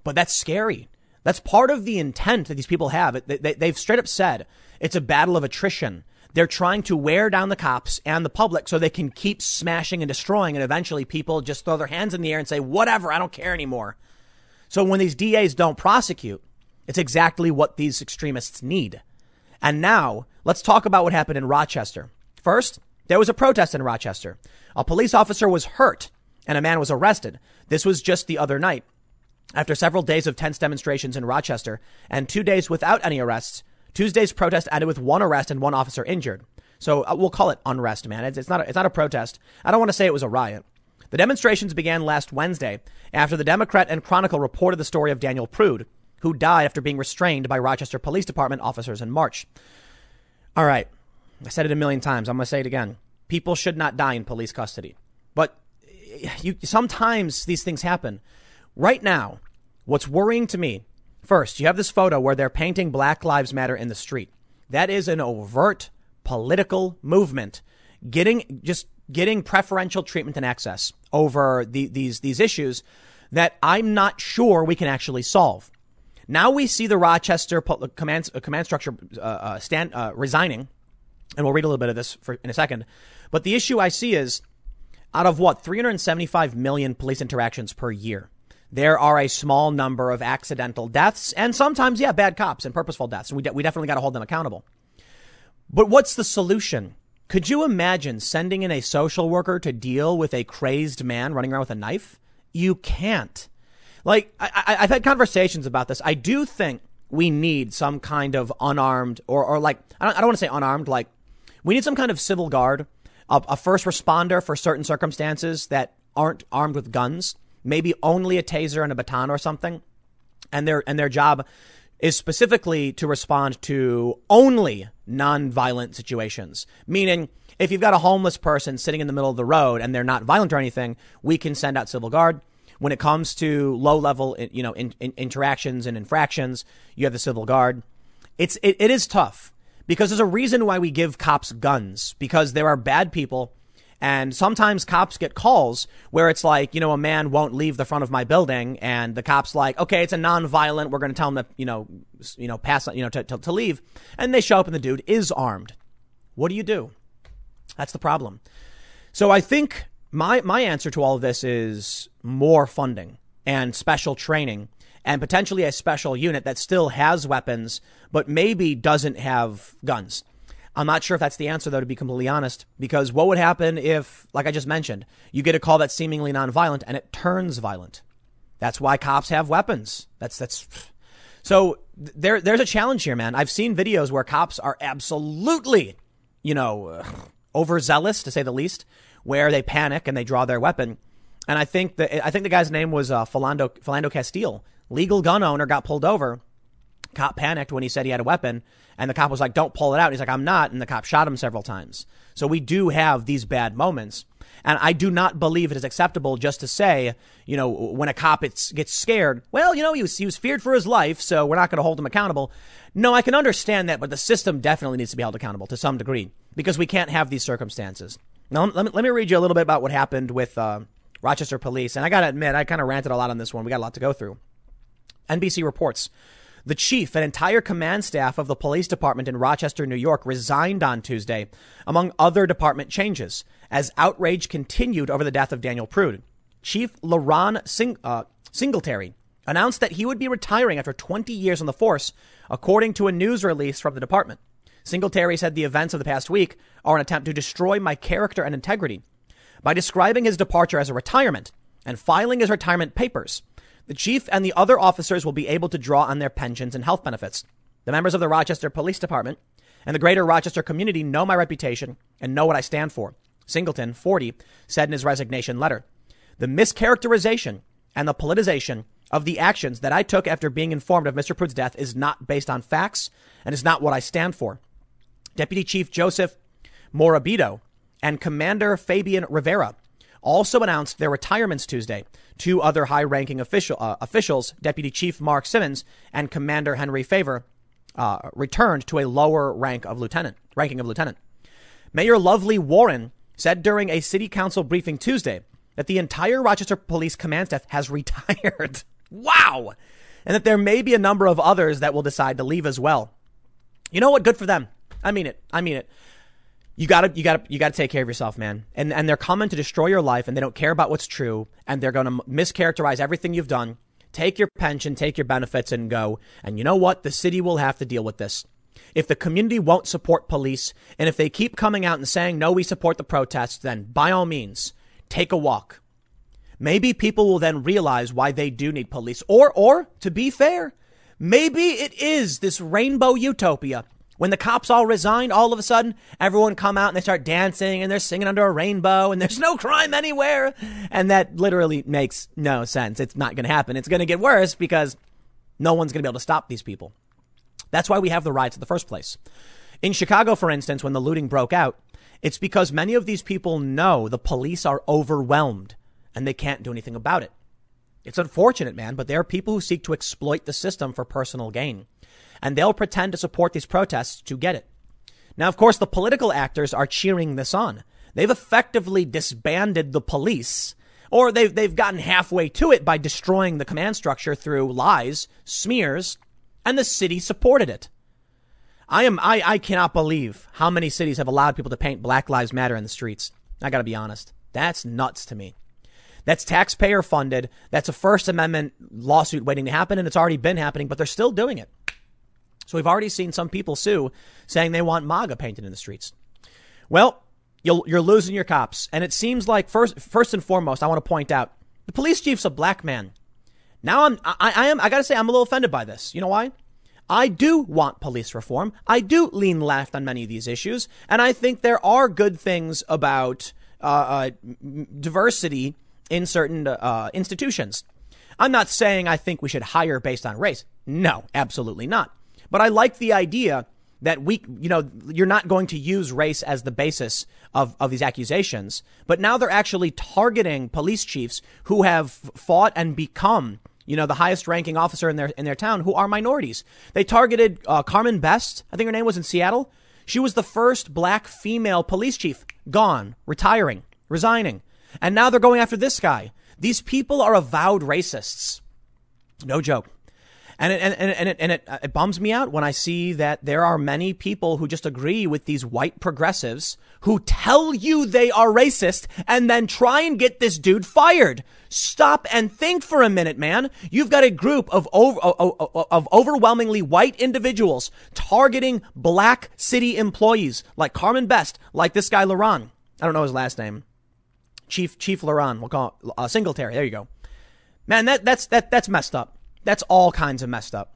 But that's scary. That's part of the intent that these people have. They, they've straight up said it's a battle of attrition. They're trying to wear down the cops and the public so they can keep smashing and destroying. And eventually people just throw their hands in the air and say, whatever, I don't care anymore. So when these DAs don't prosecute, it's exactly what these extremists need. And now let's talk about what happened in Rochester. First, there was a protest in Rochester. A police officer was hurt and a man was arrested. This was just the other night. After several days of tense demonstrations in Rochester and two days without any arrests, Tuesday's protest ended with one arrest and one officer injured. So uh, we'll call it unrest, man. It's, it's not a, it's not a protest. I don't want to say it was a riot. The demonstrations began last Wednesday after the Democrat and Chronicle reported the story of Daniel Prude, who died after being restrained by Rochester Police Department officers in March. All right. I said it a million times. I'm going to say it again. People should not die in police custody. But you, sometimes these things happen. Right now, what's worrying to me, first, you have this photo where they're painting Black Lives Matter in the street. That is an overt political movement getting just getting preferential treatment and access over the, these these issues that I'm not sure we can actually solve. Now we see the Rochester command command structure uh, uh, stand uh, resigning, and we'll read a little bit of this for, in a second. But the issue I see is out of what 375 million police interactions per year there are a small number of accidental deaths and sometimes, yeah, bad cops and purposeful deaths. And we, de- we definitely got to hold them accountable. But what's the solution? Could you imagine sending in a social worker to deal with a crazed man running around with a knife? You can't. Like, I, have had conversations about this. I do think we need some kind of unarmed or, or like, I don't, I don't want to say unarmed, like, we need some kind of civil guard, a, a first responder for certain circumstances that aren't armed with guns maybe only a taser and a baton or something. And their, and their job is specifically to respond to only non-violent situations. Meaning, if you've got a homeless person sitting in the middle of the road and they're not violent or anything, we can send out civil guard. When it comes to low level, you know, in, in interactions and infractions, you have the civil guard. It's, it, it is tough because there's a reason why we give cops guns because there are bad people and sometimes cops get calls where it's like, you know, a man won't leave the front of my building and the cop's like, okay, it's a non-violent. We're going to tell him to, you know, you know, pass, you know, to, to, to leave. And they show up and the dude is armed. What do you do? That's the problem. So I think my, my answer to all of this is more funding and special training and potentially a special unit that still has weapons, but maybe doesn't have guns. I'm not sure if that's the answer, though, to be completely honest, because what would happen if, like I just mentioned, you get a call that's seemingly nonviolent and it turns violent? That's why cops have weapons. That's, that's, so there, there's a challenge here, man. I've seen videos where cops are absolutely, you know, overzealous to say the least, where they panic and they draw their weapon. And I think that, I think the guy's name was, uh, Philando, Philando Castile. Legal gun owner got pulled over. Cop panicked when he said he had a weapon and the cop was like, don't pull it out. He's like, I'm not. And the cop shot him several times. So we do have these bad moments. And I do not believe it is acceptable just to say, you know, when a cop gets scared, well, you know, he was, he was feared for his life, so we're not going to hold him accountable. No, I can understand that, but the system definitely needs to be held accountable to some degree because we can't have these circumstances. Now, let me, let me read you a little bit about what happened with uh, Rochester Police. And I got to admit, I kind of ranted a lot on this one. We got a lot to go through. NBC reports the chief and entire command staff of the police department in Rochester, New York resigned on Tuesday, among other department changes, as outrage continued over the death of Daniel Prude. Chief LaRon Sing- uh, Singletary announced that he would be retiring after 20 years on the force, according to a news release from the department. Singletary said the events of the past week are an attempt to destroy my character and integrity. By describing his departure as a retirement and filing his retirement papers, the chief and the other officers will be able to draw on their pensions and health benefits. The members of the Rochester Police Department and the greater Rochester community know my reputation and know what I stand for. Singleton, 40, said in his resignation letter. The mischaracterization and the politicization of the actions that I took after being informed of Mr. Prude's death is not based on facts and is not what I stand for. Deputy Chief Joseph Morabito and Commander Fabian Rivera also announced their retirements Tuesday. Two other high ranking official, uh, officials, Deputy Chief Mark Simmons and Commander Henry Favor, uh, returned to a lower rank of lieutenant, ranking of lieutenant. Mayor Lovely Warren said during a city council briefing Tuesday that the entire Rochester Police Command staff has retired. wow! And that there may be a number of others that will decide to leave as well. You know what? Good for them. I mean it. I mean it. You gotta, you gotta, you gotta take care of yourself, man. And, and they're coming to destroy your life and they don't care about what's true and they're gonna mischaracterize everything you've done. Take your pension, take your benefits and go. And you know what? The city will have to deal with this. If the community won't support police and if they keep coming out and saying, no, we support the protests, then by all means, take a walk. Maybe people will then realize why they do need police. Or, or, to be fair, maybe it is this rainbow utopia when the cops all resign, all of a sudden, everyone come out and they start dancing and they're singing under a rainbow and there's no crime anywhere. And that literally makes no sense. It's not going to happen. It's going to get worse because no one's going to be able to stop these people. That's why we have the riots in the first place. In Chicago, for instance, when the looting broke out, it's because many of these people know the police are overwhelmed and they can't do anything about it. It's unfortunate, man, but there are people who seek to exploit the system for personal gain and they'll pretend to support these protests to get it. Now, of course, the political actors are cheering this on. They've effectively disbanded the police, or they've, they've gotten halfway to it by destroying the command structure through lies, smears, and the city supported it. I am, I, I cannot believe how many cities have allowed people to paint Black Lives Matter in the streets. I gotta be honest. That's nuts to me. That's taxpayer funded. That's a First Amendment lawsuit waiting to happen, and it's already been happening, but they're still doing it. So we've already seen some people sue saying they want MAGA painted in the streets. Well, you are losing your cops. And it seems like first, first and foremost, I want to point out the police chief's a black man. Now I'm, I, I am, I gotta say, I'm a little offended by this. You know why? I do want police reform. I do lean left on many of these issues. And I think there are good things about, uh, uh, diversity in certain, uh, institutions. I'm not saying I think we should hire based on race. No, absolutely not. But I like the idea that we, you know, you're not going to use race as the basis of, of these accusations. But now they're actually targeting police chiefs who have fought and become, you know, the highest ranking officer in their, in their town who are minorities. They targeted uh, Carmen Best. I think her name was in Seattle. She was the first black female police chief gone, retiring, resigning. And now they're going after this guy. These people are avowed racists. No joke. And it, and, and, and, it, and it, it bums me out when I see that there are many people who just agree with these white progressives who tell you they are racist and then try and get this dude fired. Stop and think for a minute, man. You've got a group of over, of, of overwhelmingly white individuals targeting black city employees like Carmen Best, like this guy Laron. I don't know his last name. Chief Chief Laron, we'll call it uh, Singletary. There you go. Man, that that's that that's messed up. That's all kinds of messed up.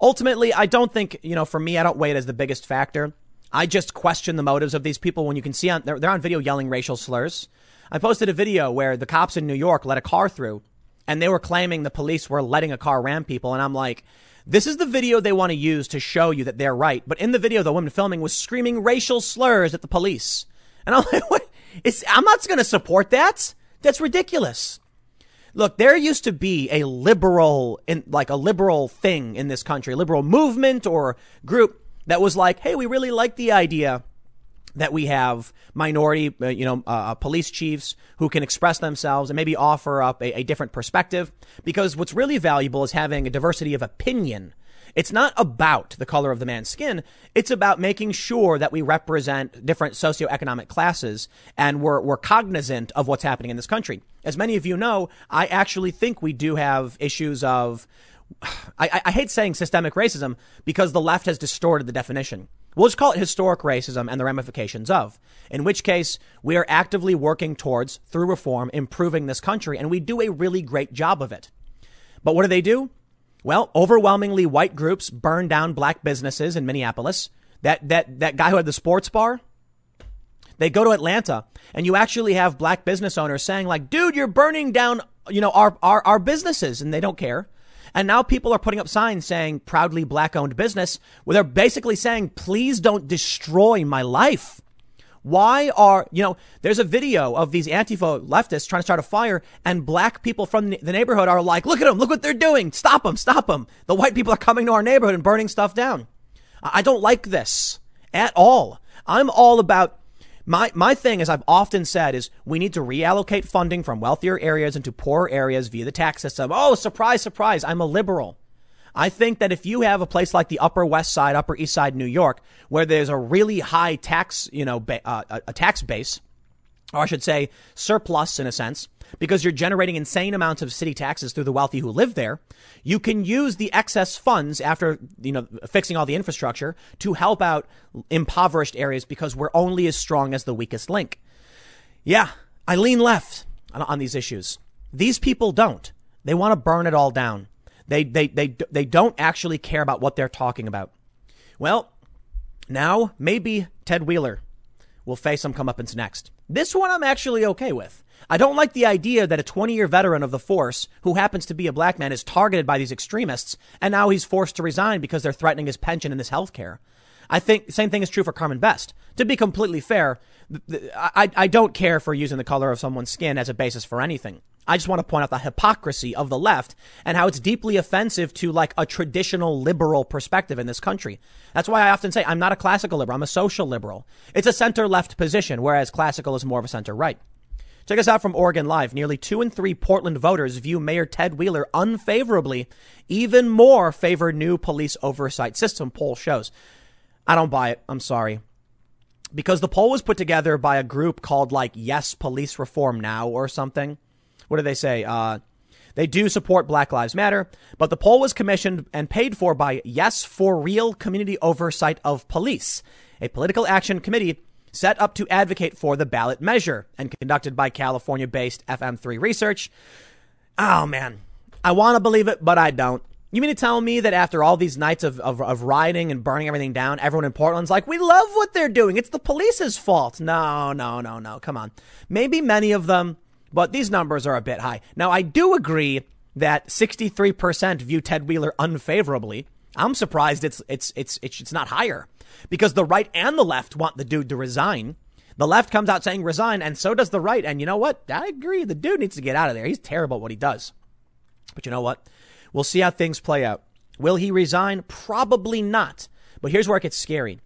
Ultimately, I don't think, you know, for me, I don't weigh it as the biggest factor. I just question the motives of these people when you can see on, they're, they're on video yelling racial slurs. I posted a video where the cops in New York let a car through and they were claiming the police were letting a car ram people. And I'm like, this is the video they want to use to show you that they're right. But in the video, the woman filming was screaming racial slurs at the police. And I'm like, what? It's, I'm not going to support that. That's ridiculous. Look, there used to be a liberal, in, like a liberal thing in this country, liberal movement or group that was like, hey, we really like the idea that we have minority, uh, you know, uh, uh, police chiefs who can express themselves and maybe offer up a, a different perspective. Because what's really valuable is having a diversity of opinion it's not about the color of the man's skin. It's about making sure that we represent different socioeconomic classes and we're, we're cognizant of what's happening in this country. As many of you know, I actually think we do have issues of, I, I hate saying systemic racism because the left has distorted the definition. We'll just call it historic racism and the ramifications of. In which case, we are actively working towards, through reform, improving this country, and we do a really great job of it. But what do they do? Well, overwhelmingly white groups burned down black businesses in Minneapolis. That, that, that guy who had the sports bar, they go to Atlanta and you actually have black business owners saying like, dude, you're burning down, you know, our, our, our businesses and they don't care. And now people are putting up signs saying proudly black owned business where they're basically saying, please don't destroy my life. Why are, you know, there's a video of these Antifa leftists trying to start a fire and black people from the neighborhood are like, look at them, look what they're doing. Stop them, stop them. The white people are coming to our neighborhood and burning stuff down. I don't like this at all. I'm all about my, my thing, as I've often said, is we need to reallocate funding from wealthier areas into poorer areas via the tax system. Oh, surprise, surprise. I'm a liberal. I think that if you have a place like the Upper West Side, Upper East Side, New York, where there's a really high tax, you know, ba- uh, a tax base, or I should say surplus in a sense, because you're generating insane amounts of city taxes through the wealthy who live there. You can use the excess funds after, you know, fixing all the infrastructure to help out impoverished areas because we're only as strong as the weakest link. Yeah, I lean left on, on these issues. These people don't. They want to burn it all down. They, they, they, they don't actually care about what they're talking about. Well, now maybe Ted Wheeler will face some comeuppance next. This one I'm actually okay with. I don't like the idea that a 20 year veteran of the force who happens to be a black man is targeted by these extremists and now he's forced to resign because they're threatening his pension and his health care. I think the same thing is true for Carmen Best. To be completely fair, I, I don't care for using the color of someone's skin as a basis for anything. I just want to point out the hypocrisy of the left and how it's deeply offensive to like a traditional liberal perspective in this country. That's why I often say I'm not a classical liberal. I'm a social liberal. It's a center left position, whereas classical is more of a center right. Check us out from Oregon Live. Nearly two in three Portland voters view Mayor Ted Wheeler unfavorably. Even more favor new police oversight system, poll shows. I don't buy it. I'm sorry. Because the poll was put together by a group called like Yes Police Reform Now or something. What do they say? Uh, they do support Black Lives Matter, but the poll was commissioned and paid for by Yes for Real Community Oversight of Police, a political action committee set up to advocate for the ballot measure and conducted by California based FM3 Research. Oh man, I want to believe it, but I don't. You mean to tell me that after all these nights of, of, of, rioting and burning everything down, everyone in Portland's like, we love what they're doing. It's the police's fault. No, no, no, no. Come on. Maybe many of them, but these numbers are a bit high. Now, I do agree that 63% view Ted Wheeler unfavorably. I'm surprised it's, it's, it's, it's, not higher because the right and the left want the dude to resign. The left comes out saying resign, and so does the right. And you know what? I agree. The dude needs to get out of there. He's terrible at what he does. But you know what? We'll see how things play out. Will he resign? Probably not. But here's where it gets scary.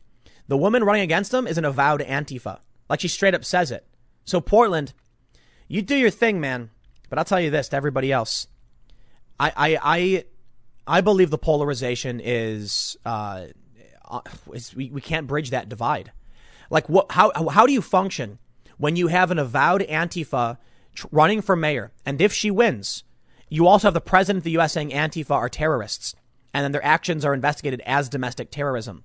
The woman running against him is an avowed Antifa. Like she straight up says it. So Portland, you do your thing, man. But I'll tell you this to everybody else. I, I, I, I believe the polarization is, uh, uh, we, we can't bridge that divide. Like what, how, how do you function when you have an avowed Antifa running for mayor? And if she wins, you also have the president of the U.S. saying Antifa are terrorists and then their actions are investigated as domestic terrorism.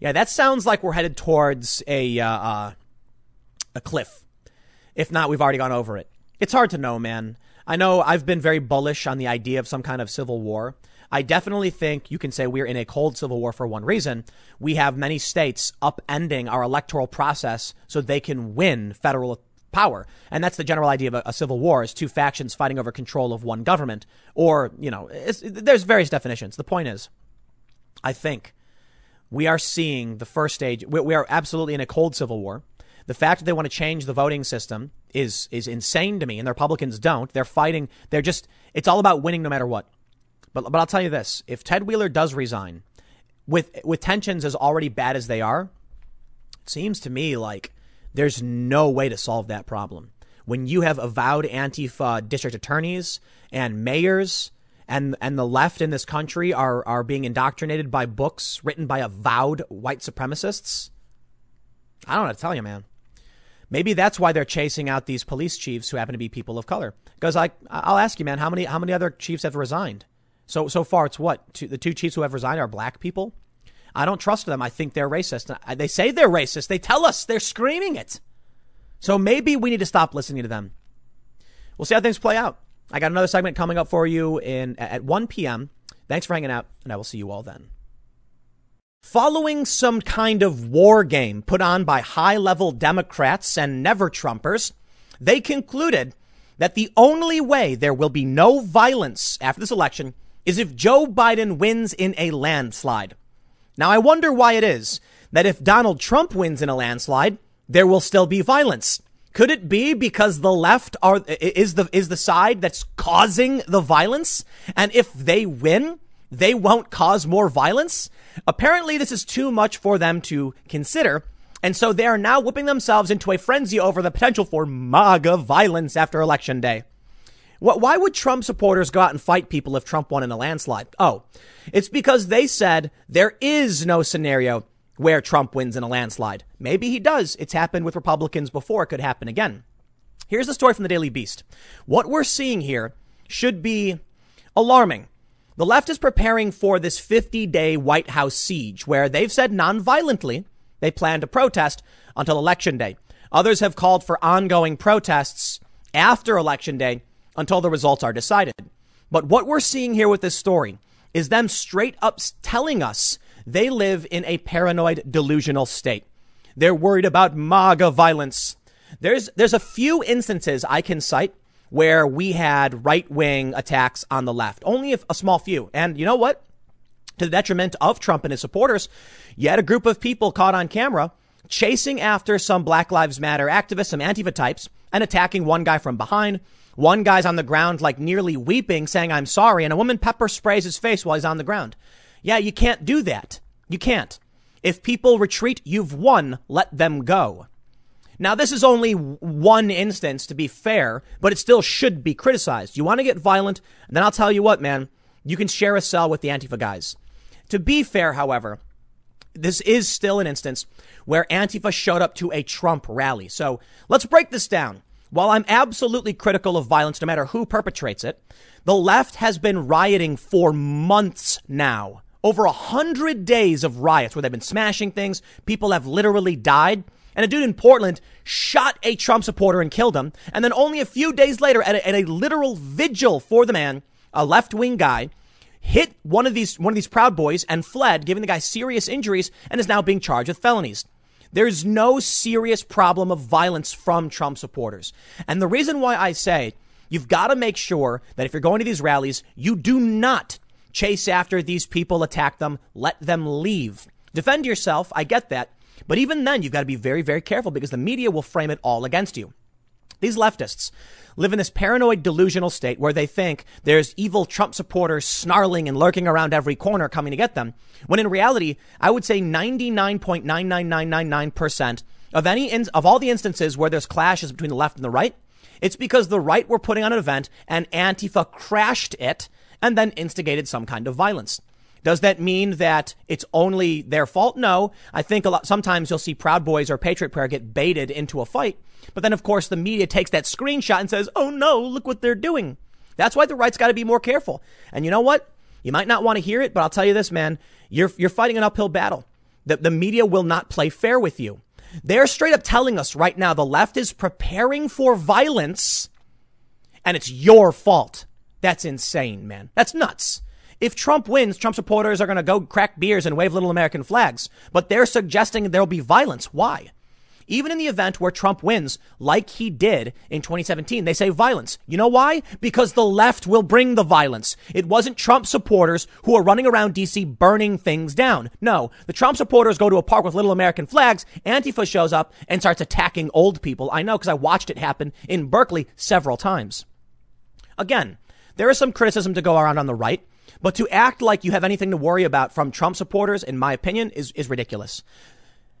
Yeah, that sounds like we're headed towards a, uh, uh, a cliff. If not, we've already gone over it. It's hard to know, man. I know I've been very bullish on the idea of some kind of civil war. I definitely think you can say we're in a cold civil war for one reason. We have many states upending our electoral process so they can win federal power. And that's the general idea of a, a, civil war is two factions fighting over control of one government. Or, you know, there's various definitions. The point is, I think we are seeing the first stage. We, we are absolutely in a cold civil war. The fact that they want to change the voting system is is insane to me, and the Republicans don't. They're fighting. They're just. It's all about winning no matter what. But but I'll tell you this: if Ted Wheeler does resign, with with tensions as already bad as they are, it seems to me like there's no way to solve that problem. When you have avowed Antifa district attorneys and mayors and and the left in this country are are being indoctrinated by books written by avowed white supremacists, I don't know to tell you, man. Maybe that's why they're chasing out these police chiefs who happen to be people of color. Because I, I'll ask you, man, how many how many other chiefs have resigned? So so far, it's what two, the two chiefs who have resigned are black people. I don't trust them. I think they're racist. They say they're racist. They tell us they're screaming it. So maybe we need to stop listening to them. We'll see how things play out. I got another segment coming up for you in at 1 p.m. Thanks for hanging out, and I will see you all then. Following some kind of war game put on by high level Democrats and never Trumpers, they concluded that the only way there will be no violence after this election is if Joe Biden wins in a landslide. Now, I wonder why it is that if Donald Trump wins in a landslide, there will still be violence. Could it be because the left are is the is the side that's causing the violence? And if they win, they won't cause more violence? Apparently, this is too much for them to consider. And so they are now whipping themselves into a frenzy over the potential for MAGA violence after election day. Why would Trump supporters go out and fight people if Trump won in a landslide? Oh, it's because they said there is no scenario where Trump wins in a landslide. Maybe he does. It's happened with Republicans before. It could happen again. Here's the story from the Daily Beast. What we're seeing here should be alarming. The left is preparing for this 50 day White House siege where they've said non-violently they plan to protest until election day. Others have called for ongoing protests after election day until the results are decided. But what we're seeing here with this story is them straight up telling us they live in a paranoid delusional state. They're worried about MAGA violence. There's, there's a few instances I can cite where we had right wing attacks on the left. Only a small few. And you know what? To the detriment of Trump and his supporters, you had a group of people caught on camera chasing after some Black Lives Matter activists, some Antifa types, and attacking one guy from behind. One guy's on the ground, like nearly weeping, saying, I'm sorry. And a woman pepper sprays his face while he's on the ground. Yeah, you can't do that. You can't. If people retreat, you've won. Let them go. Now, this is only one instance to be fair, but it still should be criticized. You want to get violent, then I'll tell you what, man, you can share a cell with the Antifa guys. To be fair, however, this is still an instance where Antifa showed up to a Trump rally. So let's break this down. While I'm absolutely critical of violence, no matter who perpetrates it, the left has been rioting for months now. Over a hundred days of riots where they've been smashing things. People have literally died. And a dude in Portland shot a Trump supporter and killed him. And then only a few days later, at a, at a literal vigil for the man, a left wing guy hit one of these one of these Proud Boys and fled, giving the guy serious injuries, and is now being charged with felonies. There's no serious problem of violence from Trump supporters. And the reason why I say you've got to make sure that if you're going to these rallies, you do not chase after these people, attack them, let them leave. Defend yourself. I get that. But even then, you've got to be very, very careful because the media will frame it all against you. These leftists live in this paranoid delusional state where they think there's evil Trump supporters snarling and lurking around every corner coming to get them. When in reality, I would say 99.99999% of any of all the instances where there's clashes between the left and the right, it's because the right were putting on an event and Antifa crashed it and then instigated some kind of violence. Does that mean that it's only their fault? No. I think a lot, sometimes you'll see Proud Boys or Patriot Prayer get baited into a fight. But then, of course, the media takes that screenshot and says, oh no, look what they're doing. That's why the right's got to be more careful. And you know what? You might not want to hear it, but I'll tell you this, man. You're, you're fighting an uphill battle. The, the media will not play fair with you. They're straight up telling us right now the left is preparing for violence and it's your fault. That's insane, man. That's nuts. If Trump wins, Trump supporters are going to go crack beers and wave little American flags, but they're suggesting there'll be violence. Why? Even in the event where Trump wins, like he did in 2017, they say violence. You know why? Because the left will bring the violence. It wasn't Trump supporters who are running around DC burning things down. No, the Trump supporters go to a park with little American flags. Antifa shows up and starts attacking old people. I know because I watched it happen in Berkeley several times. Again, there is some criticism to go around on the right. But to act like you have anything to worry about from Trump supporters, in my opinion, is, is ridiculous.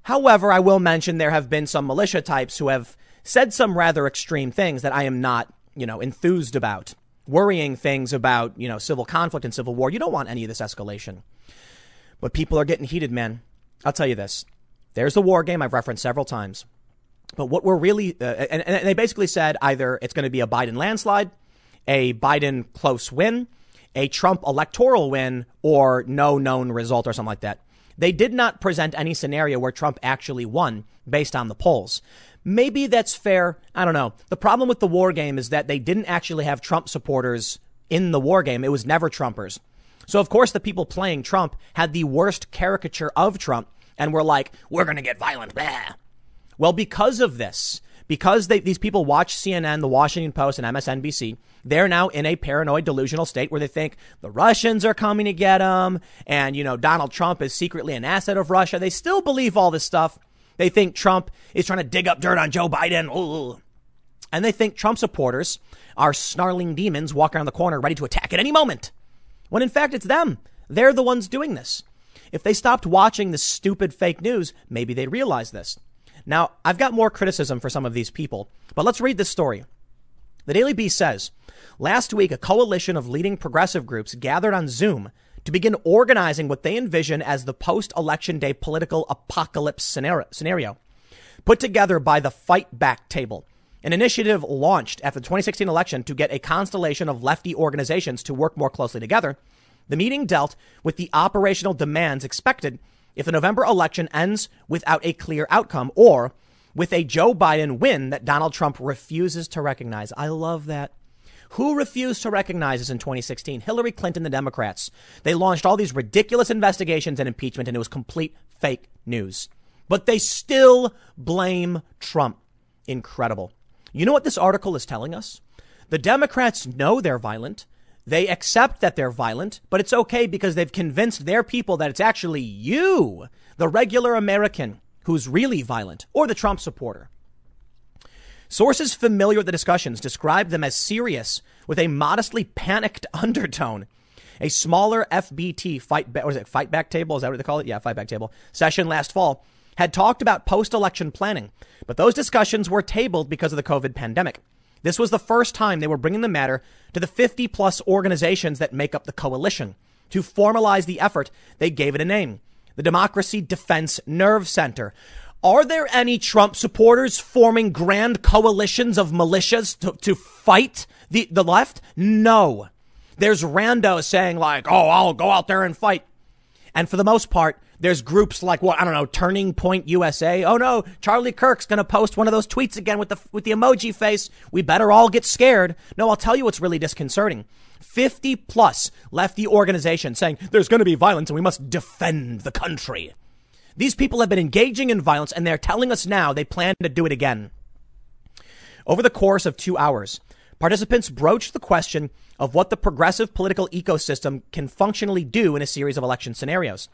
However, I will mention there have been some militia types who have said some rather extreme things that I am not, you know, enthused about. Worrying things about, you know, civil conflict and civil war. You don't want any of this escalation. But people are getting heated, man. I'll tell you this. There's the war game I've referenced several times. But what we're really, uh, and, and they basically said either it's going to be a Biden landslide, a Biden close win, a Trump electoral win or no known result or something like that. They did not present any scenario where Trump actually won based on the polls. Maybe that's fair. I don't know. The problem with the war game is that they didn't actually have Trump supporters in the war game. It was never Trumpers. So of course the people playing Trump had the worst caricature of Trump and were like, we're going to get violent. Blah. Well, because of this, because they, these people watch CNN, the Washington Post, and MSNBC, they're now in a paranoid, delusional state where they think the Russians are coming to get them, and you know Donald Trump is secretly an asset of Russia. They still believe all this stuff. They think Trump is trying to dig up dirt on Joe Biden. Ooh. And they think Trump supporters are snarling demons walking around the corner ready to attack at any moment. When in fact it's them. They're the ones doing this. If they stopped watching the stupid fake news, maybe they'd realize this. Now, I've got more criticism for some of these people, but let's read this story. The Daily Beast says, last week, a coalition of leading progressive groups gathered on Zoom to begin organizing what they envision as the post election day political apocalypse scenario, put together by the Fight Back Table, an initiative launched after the 2016 election to get a constellation of lefty organizations to work more closely together. The meeting dealt with the operational demands expected if the November election ends without a clear outcome or with a Joe Biden win that Donald Trump refuses to recognize. I love that. Who refused to recognize us in 2016? Hillary Clinton, the Democrats. They launched all these ridiculous investigations and impeachment, and it was complete fake news. But they still blame Trump. Incredible. You know what this article is telling us? The Democrats know they're violent. They accept that they're violent, but it's okay because they've convinced their people that it's actually you, the regular American, who's really violent, or the Trump supporter. Sources familiar with the discussions described them as serious with a modestly panicked undertone. A smaller FBT fight back, was it fight back table? Is that what they call it? Yeah, fight back table session last fall had talked about post election planning, but those discussions were tabled because of the COVID pandemic. This was the first time they were bringing the matter to the 50 plus organizations that make up the coalition. To formalize the effort, they gave it a name the Democracy Defense Nerve Center, are there any Trump supporters forming grand coalitions of militias to, to fight the, the left? No. There's randos saying like, oh, I'll go out there and fight. And for the most part, there's groups like what I don't know, Turning Point USA. Oh no, Charlie Kirk's to post one of those tweets again with the with the emoji face. We better all get scared. No, I'll tell you what's really disconcerting. 50 plus lefty organizations saying there's going to be violence and we must defend the country. These people have been engaging in violence and they're telling us now they plan to do it again. Over the course of two hours, participants broached the question of what the progressive political ecosystem can functionally do in a series of election scenarios.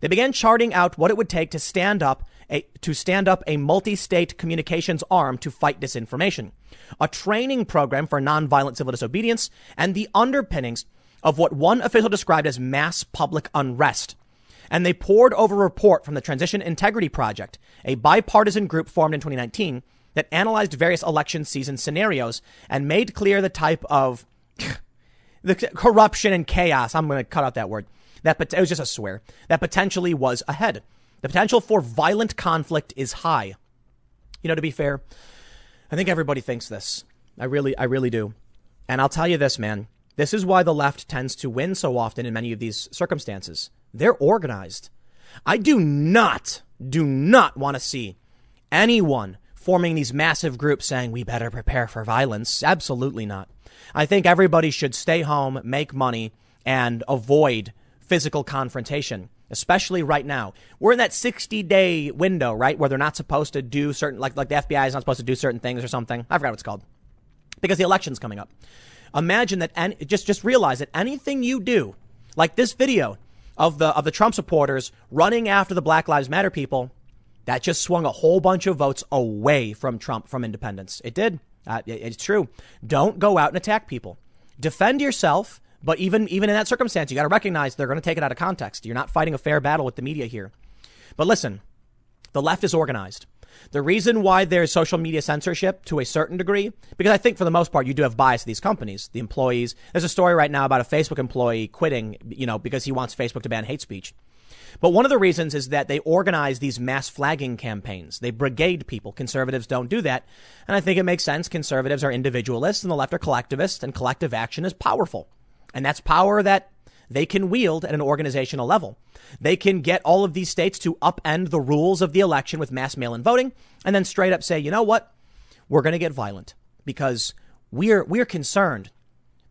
They began charting out what it would take to stand up a, to stand up a multi-state communications arm to fight disinformation, a training program for nonviolent civil disobedience, and the underpinnings of what one official described as mass public unrest and they poured over a report from the Transition Integrity Project, a bipartisan group formed in 2019 that analyzed various election season scenarios and made clear the type of the corruption and chaos. I'm going to cut out that word. That it was just a swear that potentially was ahead. The potential for violent conflict is high. You know, to be fair, I think everybody thinks this. I really, I really do. And I'll tell you this, man. This is why the left tends to win so often in many of these circumstances. They're organized. I do not, do not want to see anyone forming these massive groups saying we better prepare for violence. Absolutely not. I think everybody should stay home, make money, and avoid physical confrontation, especially right now. We're in that 60 day window, right? Where they're not supposed to do certain, like, like the FBI is not supposed to do certain things or something. I forgot what it's called. Because the election's coming up. Imagine that, any, just, just realize that anything you do, like this video, of the of the Trump supporters running after the Black Lives Matter people, that just swung a whole bunch of votes away from Trump from independence. It did. Uh, it, it's true. Don't go out and attack people. Defend yourself. But even even in that circumstance, you got to recognize they're going to take it out of context. You're not fighting a fair battle with the media here. But listen, the left is organized. The reason why there's social media censorship to a certain degree, because I think for the most part, you do have bias to these companies, the employees. There's a story right now about a Facebook employee quitting, you know, because he wants Facebook to ban hate speech. But one of the reasons is that they organize these mass flagging campaigns. They brigade people. Conservatives don't do that. And I think it makes sense. Conservatives are individualists and the left are collectivists and collective action is powerful. And that's power that they can wield at an organizational level. They can get all of these states to upend the rules of the election with mass mail in voting and then straight up say, you know what? We're going to get violent because we're, we're concerned.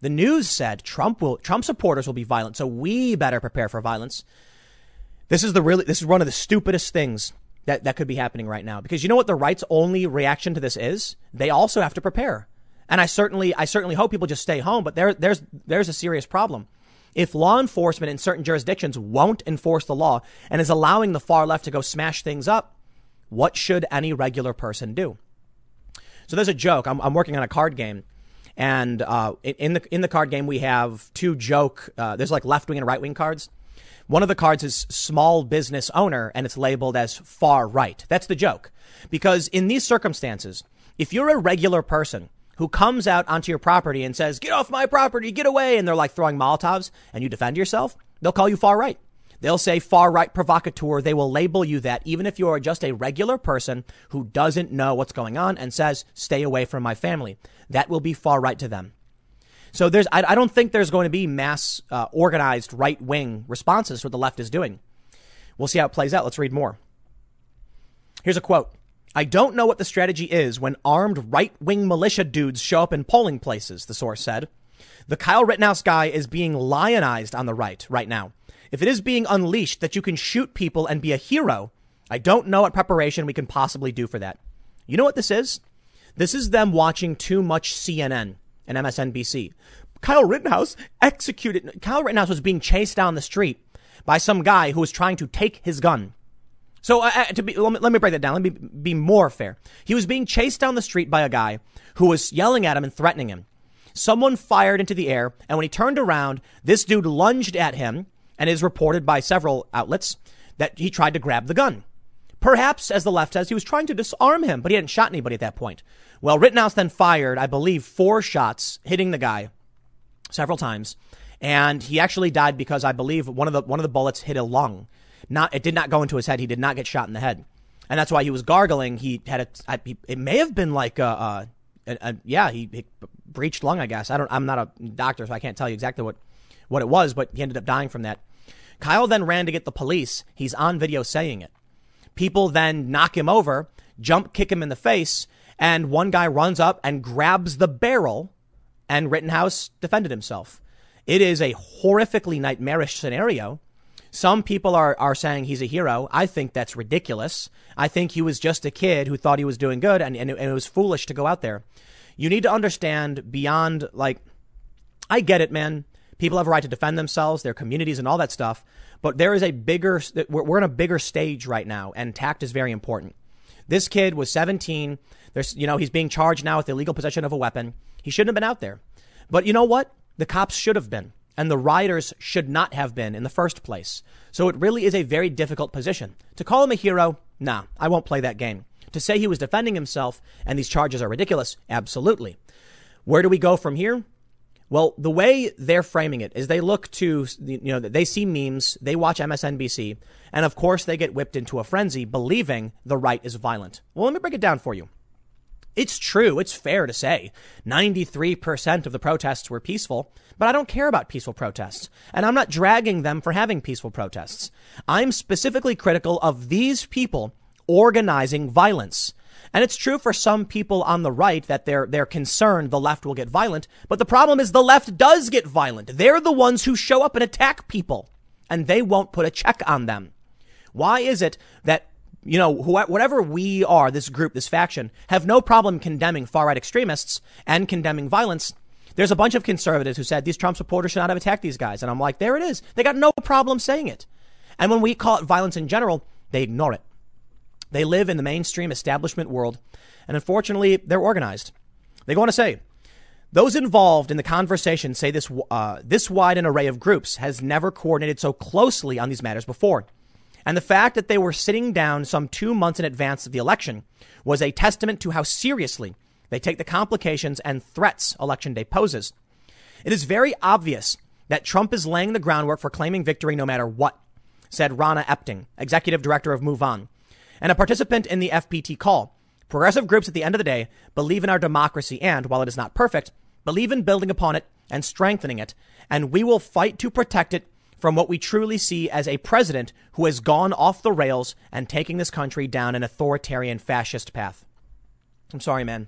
The news said Trump will, Trump supporters will be violent. So we better prepare for violence. This is the really, this is one of the stupidest things that, that could be happening right now because you know what the right's only reaction to this is? They also have to prepare. And I certainly, I certainly hope people just stay home, but there, there's, there's a serious problem. If law enforcement in certain jurisdictions won't enforce the law and is allowing the far left to go smash things up, what should any regular person do? So there's a joke. I'm, I'm working on a card game. And uh, in the in the card game, we have two joke. Uh, there's like left wing and right wing cards. One of the cards is small business owner and it's labeled as far right. That's the joke. Because in these circumstances, if you're a regular person who comes out onto your property and says, get off my property, get away, and they're like throwing Molotovs and you defend yourself, they'll call you far right. They'll say far right provocateur. They will label you that even if you're just a regular person who doesn't know what's going on and says, stay away from my family. That will be far right to them. So there's, I, I don't think there's going to be mass uh, organized right wing responses to what the left is doing. We'll see how it plays out. Let's read more. Here's a quote. I don't know what the strategy is when armed right wing militia dudes show up in polling places, the source said. The Kyle Rittenhouse guy is being lionized on the right right now. If it is being unleashed that you can shoot people and be a hero, I don't know what preparation we can possibly do for that. You know what this is? This is them watching too much CNN and MSNBC. Kyle Rittenhouse executed. Kyle Rittenhouse was being chased down the street by some guy who was trying to take his gun. So uh, uh, to be, let me, let me break that down. Let me be more fair. He was being chased down the street by a guy who was yelling at him and threatening him. Someone fired into the air, and when he turned around, this dude lunged at him, and is reported by several outlets that he tried to grab the gun. Perhaps, as the left says, he was trying to disarm him, but he hadn't shot anybody at that point. Well, Rittenhouse then fired, I believe, four shots, hitting the guy several times, and he actually died because I believe one of the one of the bullets hit a lung. Not it did not go into his head. He did not get shot in the head, and that's why he was gargling. He had a. I, he, it may have been like a, a, a yeah, he, he, breached lung. I guess I don't. I'm not a doctor, so I can't tell you exactly what what it was, but he ended up dying from that. Kyle then ran to get the police. He's on video saying it. People then knock him over, jump kick him in the face, and one guy runs up and grabs the barrel, and Rittenhouse defended himself. It is a horrifically nightmarish scenario. Some people are, are saying he's a hero. I think that's ridiculous. I think he was just a kid who thought he was doing good and, and, and it was foolish to go out there. You need to understand beyond, like, I get it, man. People have a right to defend themselves, their communities, and all that stuff. But there is a bigger, we're in a bigger stage right now, and tact is very important. This kid was 17. There's, you know, he's being charged now with illegal possession of a weapon. He shouldn't have been out there. But you know what? The cops should have been, and the rioters should not have been in the first place. So it really is a very difficult position. To call him a hero, nah, I won't play that game. To say he was defending himself and these charges are ridiculous, absolutely. Where do we go from here? Well, the way they're framing it is they look to, you know, they see memes, they watch MSNBC, and of course they get whipped into a frenzy believing the right is violent. Well, let me break it down for you. It's true, it's fair to say 93% of the protests were peaceful, but I don't care about peaceful protests. And I'm not dragging them for having peaceful protests. I'm specifically critical of these people organizing violence. And it's true for some people on the right that they're, they're concerned the left will get violent. But the problem is the left does get violent. They're the ones who show up and attack people and they won't put a check on them. Why is it that, you know, whatever we are, this group, this faction, have no problem condemning far right extremists and condemning violence? There's a bunch of conservatives who said these Trump supporters should not have attacked these guys. And I'm like, there it is. They got no problem saying it. And when we call it violence in general, they ignore it. They live in the mainstream establishment world, and unfortunately, they're organized. They go on to say, those involved in the conversation say this, uh, this wide an array of groups has never coordinated so closely on these matters before. And the fact that they were sitting down some two months in advance of the election was a testament to how seriously they take the complications and threats election day poses. It is very obvious that Trump is laying the groundwork for claiming victory no matter what, said Rahna Epting, executive director of MoveOn and a participant in the FBT call. Progressive groups at the end of the day believe in our democracy and, while it is not perfect, believe in building upon it and strengthening it. And we will fight to protect it from what we truly see as a president who has gone off the rails and taking this country down an authoritarian fascist path. I'm sorry, man.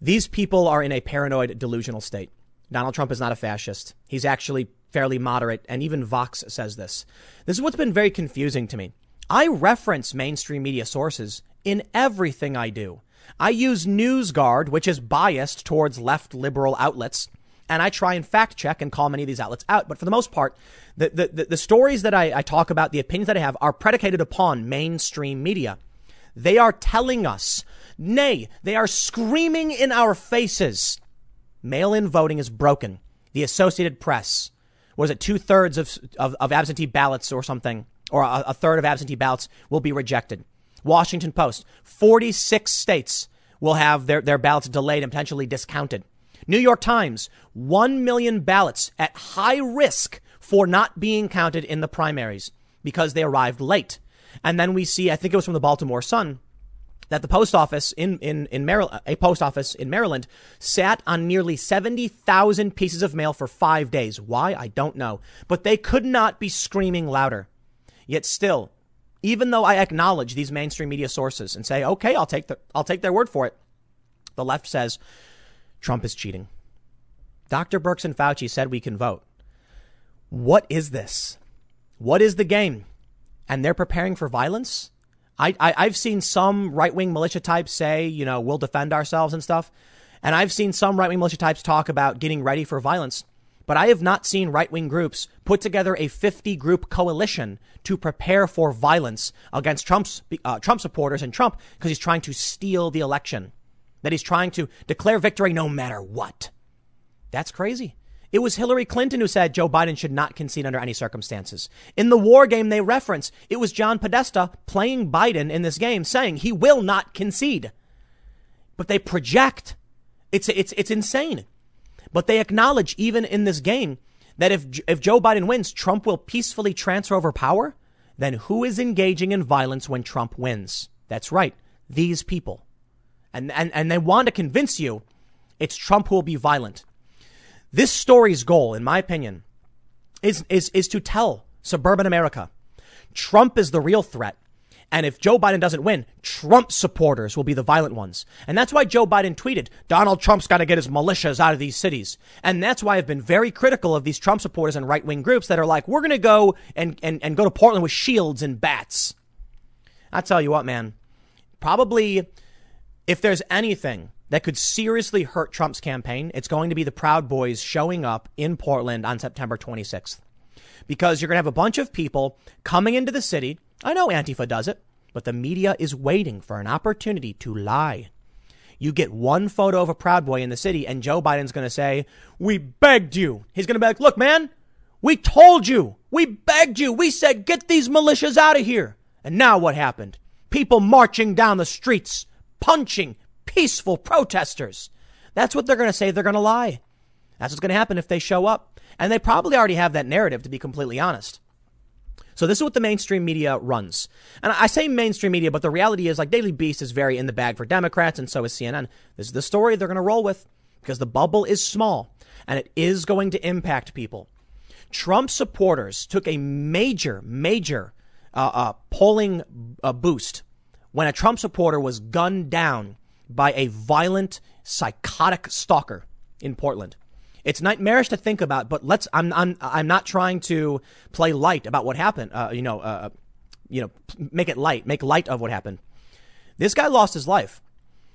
These people are in a paranoid, delusional state. Donald Trump is not a fascist. He's actually fairly moderate, and even Vox says this. This is what's been very confusing to me. I reference mainstream media sources in everything I do. I use NewsGuard, which is biased towards left liberal outlets, and I try and fact check and call many of these outlets out. But for the most part, the, the, the stories that I, I talk about, the opinions that I have, are predicated upon mainstream media. They are telling us, nay, they are screaming in our faces. Mail in voting is broken. The Associated Press, was it two thirds of, of, of, absentee ballots or something, or a, a third of absentee ballots will be rejected. Washington Post, 46 states will have their, their ballots delayed and potentially discounted. New York Times, 1 million ballots at high risk for not being counted in the primaries because they arrived late. And then we see, I think it was from the Baltimore Sun, that the post office in, in, in Maryland, a post office in Maryland sat on nearly 70,000 pieces of mail for five days. Why? I don't know. But they could not be screaming louder. Yet still, even though I acknowledge these mainstream media sources and say, okay, I'll take the, I'll take their word for it. The left says Trump is cheating. Dr. Birx and Fauci said we can vote. What is this? What is the game? And they're preparing for violence? I, I have seen some right wing militia types say, you know, we'll defend ourselves and stuff. And I've seen some right wing militia types talk about getting ready for violence. But I have not seen right wing groups put together a 50 group coalition to prepare for violence against Trump's uh, Trump supporters and Trump because he's trying to steal the election. That he's trying to declare victory no matter what. That's crazy. It was Hillary Clinton who said Joe Biden should not concede under any circumstances. In the war game they reference, it was John Podesta playing Biden in this game saying he will not concede. But they project. It's, it's, it's insane. But they acknowledge even in this game that if, if Joe Biden wins, Trump will peacefully transfer over power. Then who is engaging in violence when Trump wins? That's right. These people. And, and, and they want to convince you it's Trump who will be violent. This story's goal, in my opinion, is, is, is to tell suburban America Trump is the real threat. And if Joe Biden doesn't win, Trump supporters will be the violent ones. And that's why Joe Biden tweeted, Donald Trump's got to get his militias out of these cities. And that's why I've been very critical of these Trump supporters and right wing groups that are like, we're going to go and, and, and go to Portland with shields and bats. I tell you what, man, probably if there's anything that could seriously hurt Trump's campaign, it's going to be the Proud Boys showing up in Portland on September 26th. Because you're going to have a bunch of people coming into the city. I know Antifa does it, but the media is waiting for an opportunity to lie. You get one photo of a Proud Boy in the city, and Joe Biden's going to say, We begged you. He's going to be like, Look, man, we told you. We begged you. We said, Get these militias out of here. And now what happened? People marching down the streets, punching, peaceful protesters. That's what they're going to say. They're going to lie. That's what's going to happen if they show up. And they probably already have that narrative, to be completely honest. So this is what the mainstream media runs. And I say mainstream media, but the reality is like Daily Beast is very in the bag for Democrats and so is CNN. This is the story they're going to roll with because the bubble is small and it is going to impact people. Trump supporters took a major, major uh, uh, polling uh, boost when a Trump supporter was gunned down by a violent, psychotic stalker in Portland. It's nightmarish to think about, but let's. I'm. I'm. I'm not trying to play light about what happened. Uh, you know. Uh, you know. Make it light. Make light of what happened. This guy lost his life.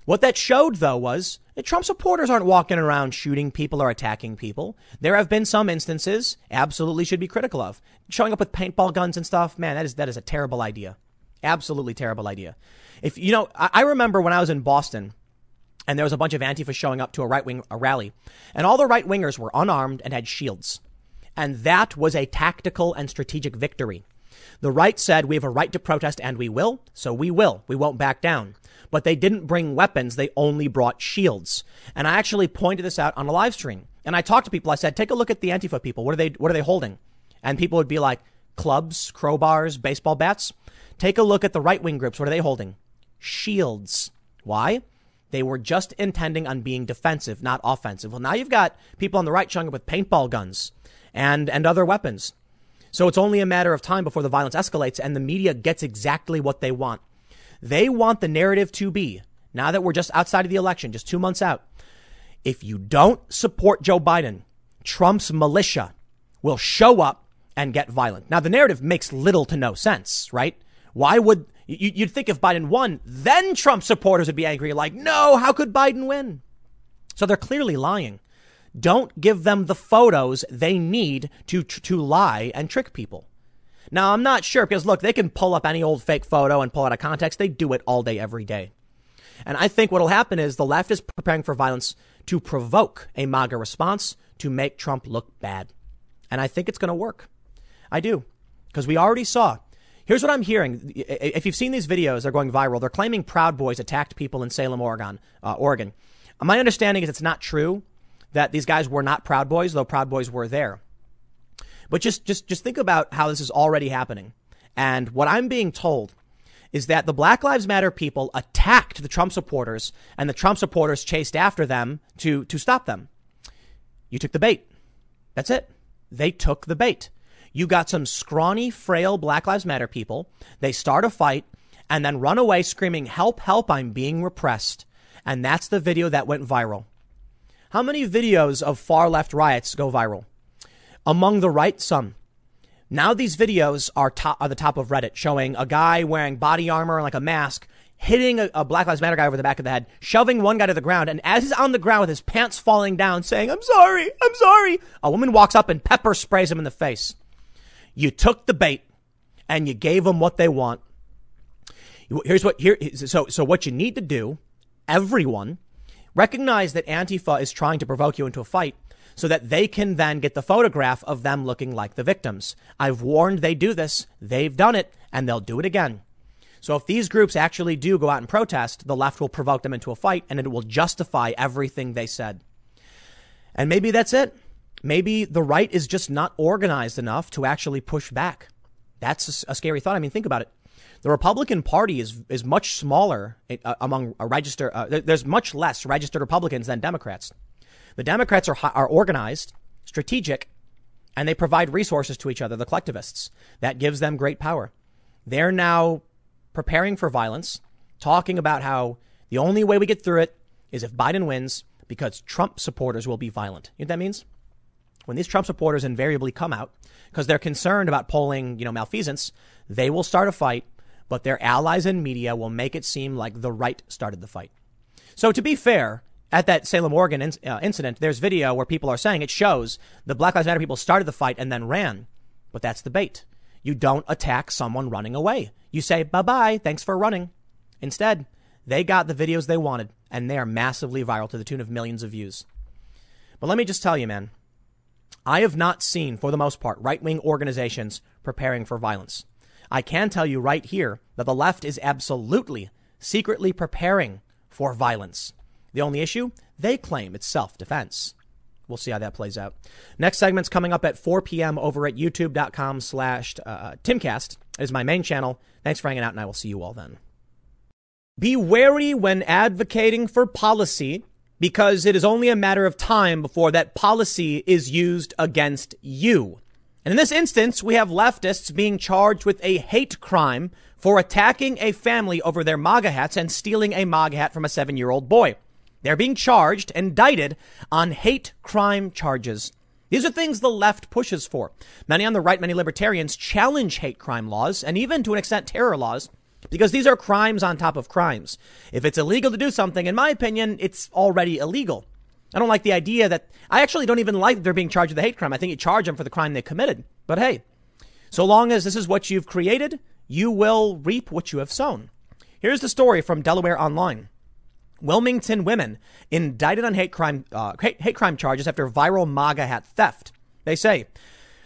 What that showed, though, was that Trump supporters aren't walking around shooting people or attacking people. There have been some instances, absolutely should be critical of, showing up with paintball guns and stuff. Man, that is that is a terrible idea. Absolutely terrible idea. If you know, I, I remember when I was in Boston and there was a bunch of Antifa showing up to a right wing rally, and all the right wingers were unarmed and had shields. And that was a tactical and strategic victory. The right said, we have a right to protest and we will, so we will. We won't back down. But they didn't bring weapons, they only brought shields. And I actually pointed this out on a live stream. And I talked to people, I said, take a look at the Antifa people. What are they, what are they holding? And people would be like, clubs, crowbars, baseball bats. Take a look at the right wing groups. What are they holding? Shields. Why? They were just intending on being defensive, not offensive. Well, now you've got people on the right showing up with paintball guns and, and other weapons. So it's only a matter of time before the violence escalates and the media gets exactly what they want. They want the narrative to be, now that we're just outside of the election, just two months out, if you don't support Joe Biden, Trump's militia will show up and get violent. Now, the narrative makes little to no sense, right? Why would You'd think if Biden won, then Trump supporters would be angry, like, no, how could Biden win? So they're clearly lying. Don't give them the photos they need to, to lie and trick people. Now, I'm not sure because look, they can pull up any old fake photo and pull out of context. They do it all day, every day. And I think what'll happen is the left is preparing for violence to provoke a MAGA response to make Trump look bad. And I think it's going to work. I do. Because we already saw. Here's what I'm hearing. If you've seen these videos, they're going viral. They're claiming Proud Boys attacked people in Salem, Oregon. Uh, Oregon. My understanding is it's not true that these guys were not Proud Boys, though Proud Boys were there. But just, just, just think about how this is already happening. And what I'm being told is that the Black Lives Matter people attacked the Trump supporters and the Trump supporters chased after them to, to stop them. You took the bait. That's it. They took the bait. You got some scrawny, frail Black Lives Matter people. They start a fight and then run away screaming, help, help, I'm being repressed. And that's the video that went viral. How many videos of far left riots go viral? Among the right, some. Now these videos are top the top of Reddit showing a guy wearing body armor and like a mask hitting a, Black Lives Matter guy over the back of the head, shoving one guy to the ground, and as he's on the ground with his pants falling down, saying, I'm sorry, I'm sorry, a woman walks up and pepper sprays him in the face. You took the bait and you gave them what they want. Here's what here so so what you need to do, everyone, recognize that Antifa is trying to provoke you into a fight so that they can then get the photograph of them looking like the victims. I've warned they do this. They've done it and they'll do it again. So if these groups actually do go out and protest, the left will provoke them into a fight and it will justify everything they said. And maybe that's it. Maybe the right is just not organized enough to actually push back. That's a scary thought. I mean, think about it. The Republican Party is is much smaller uh, among a register. Uh, there's much less registered Republicans than Democrats. The Democrats are, are organized, strategic, and they provide resources to each other, the collectivists. That gives them great power. They're now preparing for violence, talking about how the only way we get through it is if Biden wins because Trump supporters will be violent. You know what that means? When these Trump supporters invariably come out because they're concerned about polling, you know, malfeasance, they will start a fight, but their allies and media will make it seem like the right started the fight. So to be fair, at that Salem, Oregon in, uh, incident, there's video where people are saying it shows the Black Lives Matter people started the fight and then ran. But that's the bait. You don't attack someone running away. You say, bye bye, thanks for running. Instead, they got the videos they wanted and they are massively viral to the tune of millions of views. But let me just tell you, man, I have not seen, for the most part, right wing organizations preparing for violence. I can tell you right here that the left is absolutely secretly preparing for violence. The only issue? They claim it's self defense. We'll see how that plays out. Next segment's coming up at 4 p.m. over at youtube.com slash uh, timcast. It is my main channel. Thanks for hanging out, and I will see you all then. Be wary when advocating for policy because it is only a matter of time before that policy is used against you. And in this instance, we have leftists being charged with a hate crime for attacking a family over their MAGA hats and stealing a MAGA hat from a seven year old boy. They're being charged, indicted on hate crime charges. These are things the left pushes for. Many on the right, many libertarians challenge hate crime laws and even to an extent terror laws because these are crimes on top of crimes. If it's illegal to do something, in my opinion, it's already illegal. I don't like the idea that I actually don't even like they're being charged with a hate crime. I think you charge them for the crime they committed. But hey, so long as this is what you've created, you will reap what you have sown. Here's the story from Delaware Online. Wilmington women indicted on hate crime, uh, hate, hate crime charges after viral MAGA hat theft. They say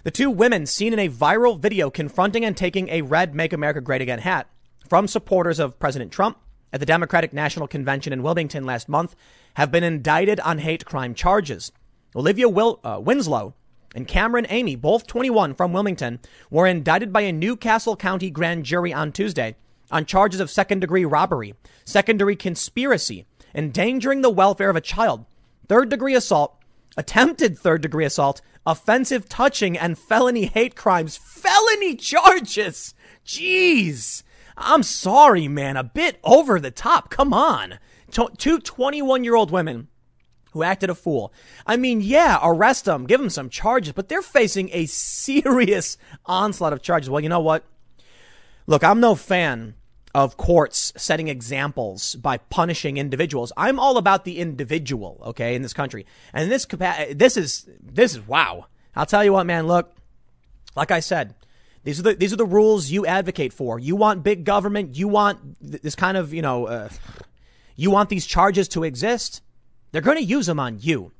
the two women seen in a viral video confronting and taking a red Make America Great Again hat from supporters of President Trump at the Democratic National Convention in Wilmington last month have been indicted on hate crime charges. Olivia Will, uh, Winslow and Cameron Amy, both 21 from Wilmington, were indicted by a New Castle County grand jury on Tuesday on charges of second degree robbery, secondary conspiracy, endangering the welfare of a child, third degree assault, attempted third degree assault, offensive touching, and felony hate crimes. Felony charges! Jeez! I'm sorry, man. A bit over the top. Come on. Two 21 year old women who acted a fool. I mean, yeah, arrest them, give them some charges, but they're facing a serious onslaught of charges. Well, you know what? Look, I'm no fan of courts setting examples by punishing individuals. I'm all about the individual, okay, in this country. And this this is this is wow. I'll tell you what, man, look. Like I said, these are the these are the rules you advocate for. You want big government, you want this kind of, you know, uh, you want these charges to exist. They're going to use them on you.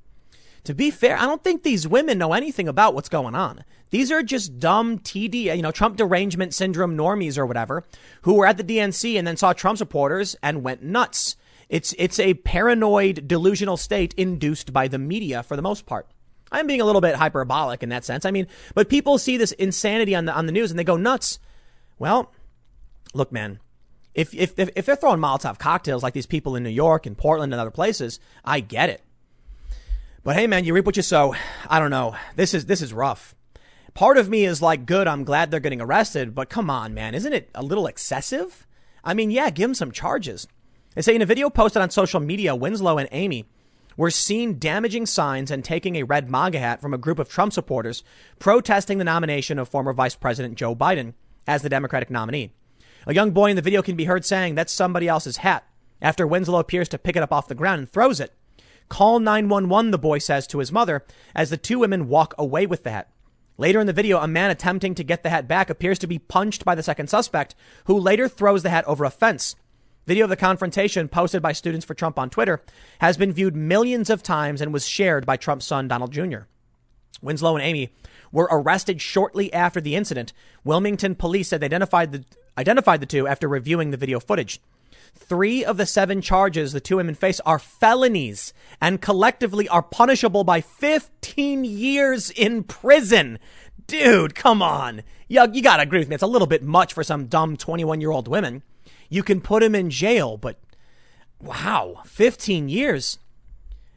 to be fair, I don't think these women know anything about what's going on. These are just dumb TD, you know, Trump derangement syndrome normies or whatever, who were at the DNC and then saw Trump supporters and went nuts. It's it's a paranoid, delusional state induced by the media for the most part. I'm being a little bit hyperbolic in that sense. I mean, but people see this insanity on the on the news and they go nuts. Well, look, man, if if if, they're throwing Molotov cocktails like these people in New York and Portland and other places, I get it. But hey, man, you reap what you sow. I don't know. This is this is rough. Part of me is like, good. I'm glad they're getting arrested, but come on, man, isn't it a little excessive? I mean, yeah, give them some charges. They say in a video posted on social media, Winslow and Amy were seen damaging signs and taking a red MAGA hat from a group of Trump supporters protesting the nomination of former Vice President Joe Biden as the Democratic nominee. A young boy in the video can be heard saying, That's somebody else's hat, after Winslow appears to pick it up off the ground and throws it. Call 911, the boy says to his mother, as the two women walk away with the hat. Later in the video, a man attempting to get the hat back appears to be punched by the second suspect, who later throws the hat over a fence. Video of the confrontation posted by Students for Trump on Twitter has been viewed millions of times and was shared by Trump's son, Donald Jr. Winslow and Amy were arrested shortly after the incident. Wilmington police said they identified the, identified the two after reviewing the video footage. Three of the seven charges the two women face are felonies and collectively are punishable by 15 years in prison. Dude, come on. You, you gotta agree with me. It's a little bit much for some dumb 21 year old women. You can put him in jail, but wow, 15 years.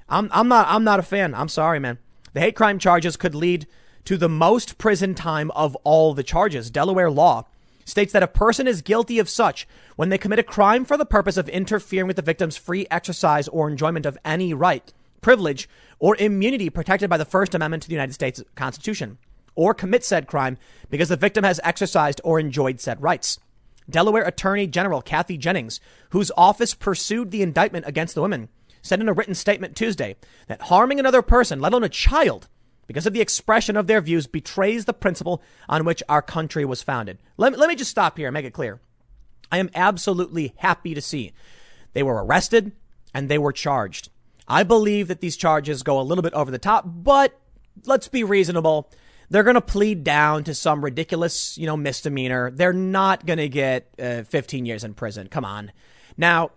I'm, I'm not, I'm not a fan. I'm sorry, man. The hate crime charges could lead to the most prison time of all the charges. Delaware law states that a person is guilty of such when they commit a crime for the purpose of interfering with the victim's free exercise or enjoyment of any right, privilege, or immunity protected by the First Amendment to the United States Constitution, or commit said crime because the victim has exercised or enjoyed said rights. Delaware Attorney General Kathy Jennings, whose office pursued the indictment against the women, said in a written statement Tuesday that harming another person, let alone a child, because of the expression of their views betrays the principle on which our country was founded. Let, let me just stop here and make it clear. I am absolutely happy to see they were arrested and they were charged. I believe that these charges go a little bit over the top, but let's be reasonable. They're going to plead down to some ridiculous, you know, misdemeanor. They're not going to get uh, 15 years in prison. Come on. Now,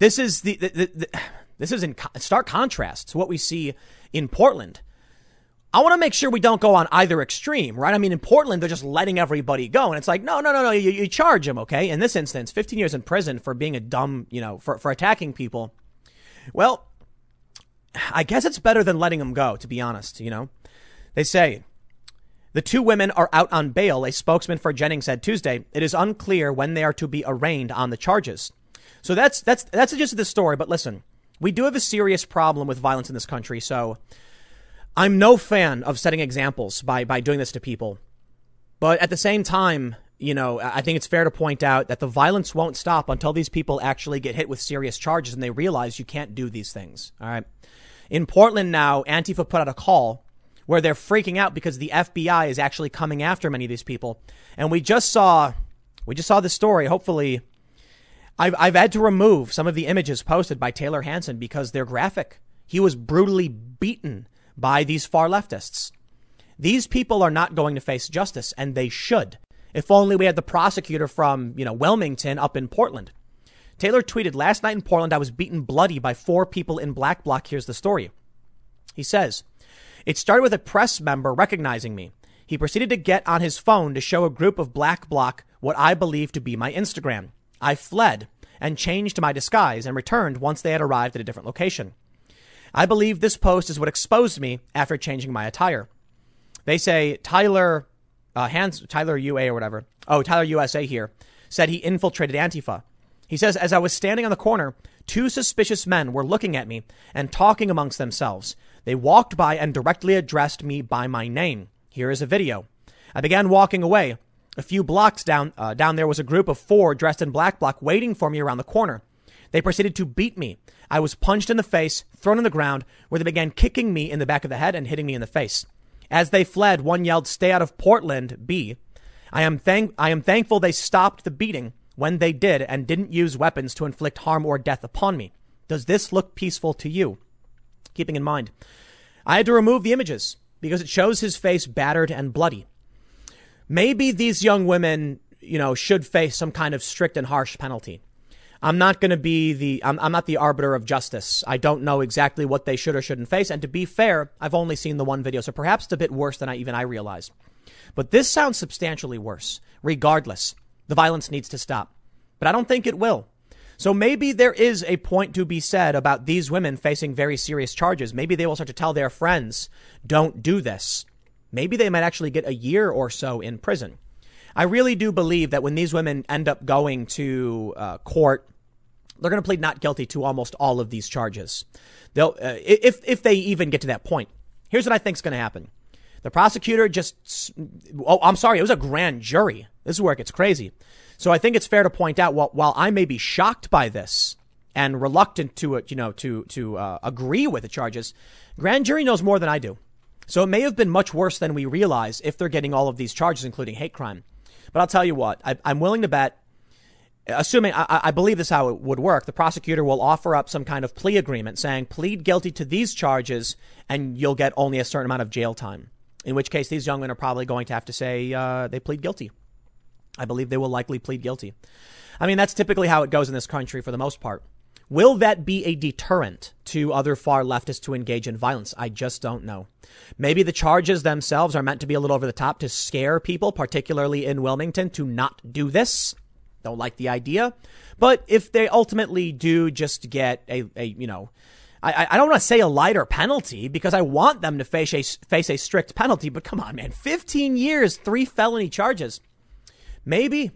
this is the, the, the, the this is in stark contrast to what we see in Portland. I want to make sure we don't go on either extreme, right? I mean, in Portland, they're just letting everybody go. And it's like, no, no, no, no, you, you charge them, okay? In this instance, 15 years in prison for being a dumb, you know, for, for attacking people. Well, I guess it's better than letting them go, to be honest, you know? They say the two women are out on bail, a spokesman for Jennings said Tuesday. It is unclear when they are to be arraigned on the charges. So that's, that's, that's of the story. But listen, we do have a serious problem with violence in this country. So I'm no fan of setting examples by, by doing this to people. But at the same time, you know, I think it's fair to point out that the violence won't stop until these people actually get hit with serious charges and they realize you can't do these things. All right. In Portland now, Antifa put out a call where they're freaking out because the FBI is actually coming after many of these people. And we just saw, we just saw the story. Hopefully, I've, I've had to remove some of the images posted by Taylor Hanson because they're graphic. He was brutally beaten by these far leftists. These people are not going to face justice, and they should. If only we had the prosecutor from, you know, Wilmington up in Portland. Taylor tweeted, Last night in Portland, I was beaten bloody by four people in black bloc. Here's the story. He says, It started with a press member recognizing me. He proceeded to get on his phone to show a group of black bloc what I believe to be my Instagram. I fled and changed my disguise and returned once they had arrived at a different location. I believe this post is what exposed me after changing my attire. They say Tyler, uh, Hans, Tyler UA or whatever. Oh, Tyler USA here said he infiltrated Antifa. He says, as I was standing on the corner, two suspicious men were looking at me and talking amongst themselves. They walked by and directly addressed me by my name. Here is a video. I began walking away. A few blocks down, uh, down there was a group of four dressed in black bloc waiting for me around the corner. They proceeded to beat me. I was punched in the face, thrown on the ground, where they began kicking me in the back of the head and hitting me in the face. As they fled, one yelled, Stay out of Portland, B. I am, thank- I am thankful they stopped the beating when they did and didn't use weapons to inflict harm or death upon me. Does this look peaceful to you? Keeping in mind, I had to remove the images because it shows his face battered and bloody. Maybe these young women, you know, should face some kind of strict and harsh penalty. I'm not going to be the, I'm, I'm, not the arbiter of justice. I don't know exactly what they should or shouldn't face. And to be fair, I've only seen the one video, so perhaps it's a bit worse than I even I realized. But this sounds substantially worse. Regardless, the violence needs to stop. But I don't think it will. So maybe there is a point to be said about these women facing very serious charges. Maybe they will start to tell their friends, don't do this. Maybe they might actually get a year or so in prison. I really do believe that when these women end up going to uh, court, they're going to plead not guilty to almost all of these charges. They'll, uh, if if they even get to that point. Here's what I think is going to happen. The prosecutor just, oh, I'm sorry, it was a grand jury. This is where it gets crazy. So I think it's fair to point out, while, while I may be shocked by this and reluctant to, it, you know, to to uh, agree with the charges, grand jury knows more than I do. So it may have been much worse than we realize if they're getting all of these charges, including hate crime. But I'll tell you what, I, am willing to bet, assuming I, I believe this is how it would work, the prosecutor will offer up some kind of plea agreement saying, plead guilty to these charges and you'll get only a certain amount of jail time. In which case, these young men are probably going to have to say uh, they plead guilty. I believe they will likely plead guilty. I mean, that's typically how it goes in this country for the most part. Will that be a deterrent to other far leftists to engage in violence? I just don't know. Maybe the charges themselves are meant to be a little over the top to scare people, particularly in Wilmington, to not do this. Don't like the idea. But if they ultimately do just get a, a you know, I, I don't want to say a lighter penalty because I want them to face a, face a strict penalty, but come on, man. 15 years, three felony charges. Maybe,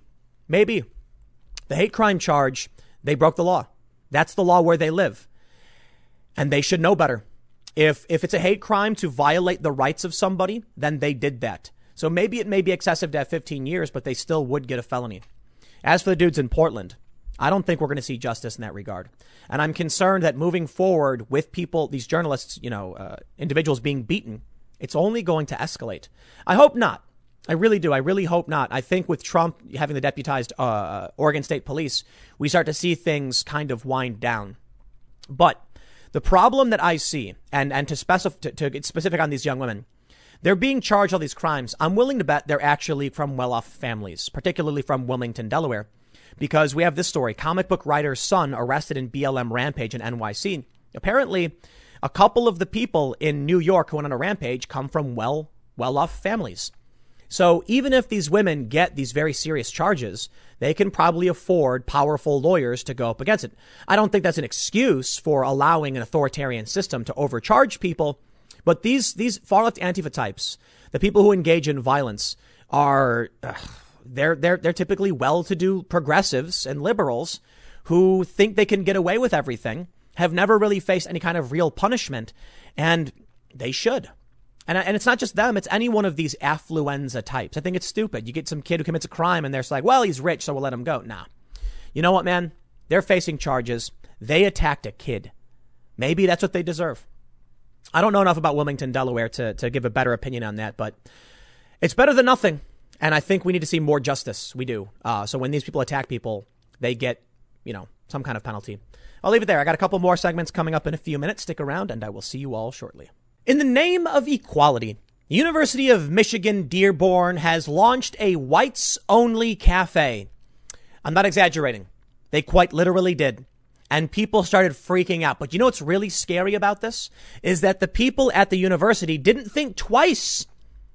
maybe the hate crime charge, they broke the law. That's the law where they live. And they should know better. If, if it's a hate crime to violate the rights of somebody, then they did that. So maybe it may be excessive to have 15 years, but they still would get a felony. As for the dudes in Portland, I don't think we're going to see justice in that regard. And I'm concerned that moving forward with people, these journalists, you know, uh, individuals being beaten, it's only going to escalate. I hope not. I really do. I really hope not. I think with Trump having the deputized uh, Oregon State Police, we start to see things kind of wind down. But the problem that I see, and, and to, specif- to, to get specific on these young women, they're being charged all these crimes. I'm willing to bet they're actually from well off families, particularly from Wilmington, Delaware, because we have this story comic book writer's son arrested in BLM rampage in NYC. Apparently, a couple of the people in New York who went on a rampage come from well well off families. So even if these women get these very serious charges, they can probably afford powerful lawyers to go up against it. I don't think that's an excuse for allowing an authoritarian system to overcharge people, but these these far left Antifa types, the people who engage in violence, are uh, they're they're they're typically well-to-do progressives and liberals who think they can get away with everything, have never really faced any kind of real punishment, and they should. And, and it's not just them, it's any one of these affluenza types. I think it's stupid. You get some kid who commits a crime and they're like, well, he's rich, so we'll let him go. Nah. You know what, man? They're facing charges. They attacked a kid. Maybe that's what they deserve. I don't know enough about Wilmington, Delaware to, to give a better opinion on that, but it's better than nothing. And I think we need to see more justice. We do. Uh, so when these people attack people, they get, you know, some kind of penalty. I'll leave it there. I got a couple more segments coming up in a few minutes. Stick around and I will see you all shortly. In the name of equality, University of Michigan Dearborn has launched a whites only cafe. I'm not exaggerating. They quite literally did. And people started freaking out. But you know what's really scary about this? Is that the people at the university didn't think twice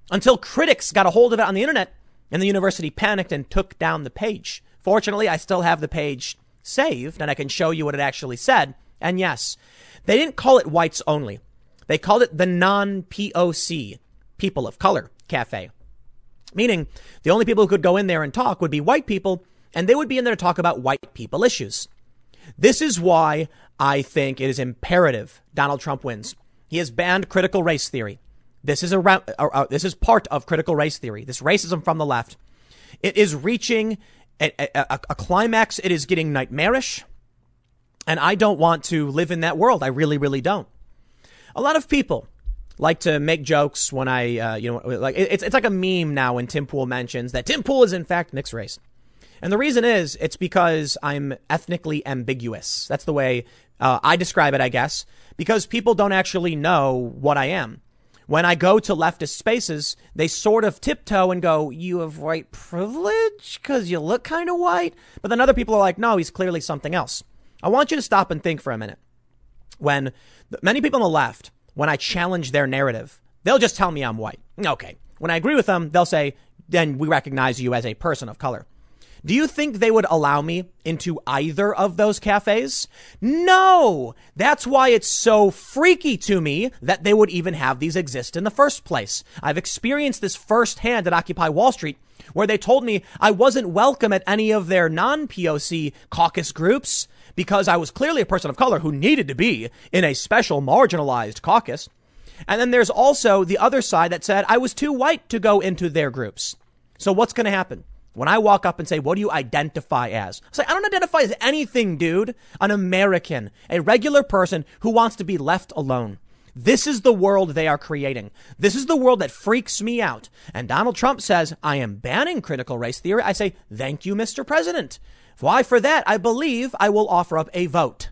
until critics got a hold of it on the internet and the university panicked and took down the page. Fortunately, I still have the page saved and I can show you what it actually said. And yes, they didn't call it whites only. They called it the non POC, people of color cafe. Meaning the only people who could go in there and talk would be white people, and they would be in there to talk about white people issues. This is why I think it is imperative Donald Trump wins. He has banned critical race theory. This is a, uh, uh, this is part of critical race theory. This racism from the left. It is reaching a, a, a climax. It is getting nightmarish. And I don't want to live in that world. I really, really don't. A lot of people like to make jokes when I, uh, you know, like it's it's like a meme now when Tim Pool mentions that Tim Pool is in fact mixed race. And the reason is it's because I'm ethnically ambiguous. That's the way uh, I describe it, I guess, because people don't actually know what I am. When I go to leftist spaces, they sort of tiptoe and go, You have white privilege because you look kind of white. But then other people are like, No, he's clearly something else. I want you to stop and think for a minute. When many people on the left, when I challenge their narrative, they'll just tell me I'm white. Okay. When I agree with them, they'll say, Then we recognize you as a person of color. Do you think they would allow me into either of those cafes? No! That's why it's so freaky to me that they would even have these exist in the first place. I've experienced this firsthand at Occupy Wall Street, where they told me I wasn't welcome at any of their non-POC caucus groups because I was clearly a person of color who needed to be in a special marginalized caucus. And then there's also the other side that said I was too white to go into their groups. So what's going to happen? When I walk up and say, what do you identify as? I say, I don't identify as anything, dude. An American, a regular person who wants to be left alone. This is the world they are creating. This is the world that freaks me out. And Donald Trump says, I am banning critical race theory. I say, thank you, Mr. President. Why, for that, I believe I will offer up a vote.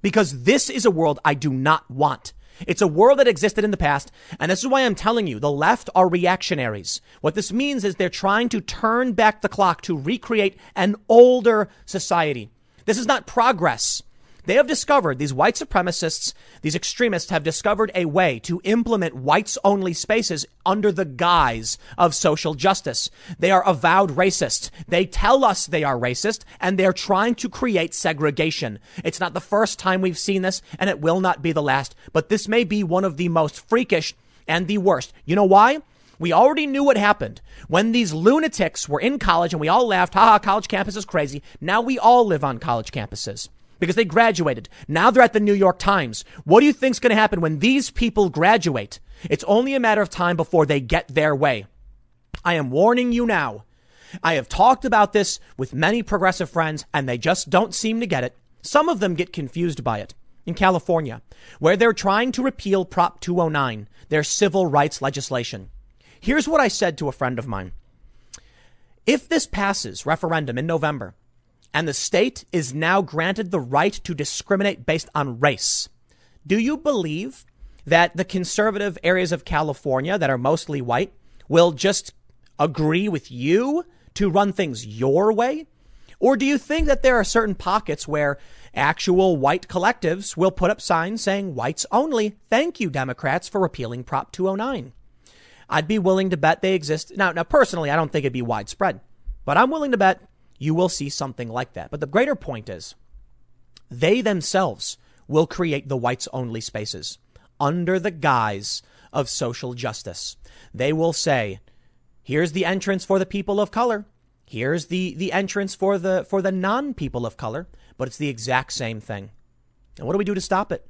Because this is a world I do not want. It's a world that existed in the past. And this is why I'm telling you the left are reactionaries. What this means is they're trying to turn back the clock to recreate an older society. This is not progress. They have discovered, these white supremacists, these extremists have discovered a way to implement whites only spaces under the guise of social justice. They are avowed racists. They tell us they are racist and they're trying to create segregation. It's not the first time we've seen this and it will not be the last, but this may be one of the most freakish and the worst. You know why? We already knew what happened when these lunatics were in college and we all laughed, haha, college campus is crazy. Now we all live on college campuses because they graduated. Now they're at the New York Times. What do you think's going to happen when these people graduate? It's only a matter of time before they get their way. I am warning you now. I have talked about this with many progressive friends and they just don't seem to get it. Some of them get confused by it. In California, where they're trying to repeal Prop 209, their civil rights legislation. Here's what I said to a friend of mine. If this passes referendum in November, and the state is now granted the right to discriminate based on race. Do you believe that the conservative areas of California that are mostly white will just agree with you to run things your way? Or do you think that there are certain pockets where actual white collectives will put up signs saying whites only? Thank you, Democrats, for repealing Prop 209. I'd be willing to bet they exist. Now, now personally, I don't think it'd be widespread, but I'm willing to bet you will see something like that. But the greater point is they themselves will create the whites only spaces under the guise of social justice. They will say, here's the entrance for the people of color. Here's the, the entrance for the, for the non people of color, but it's the exact same thing. And what do we do to stop it?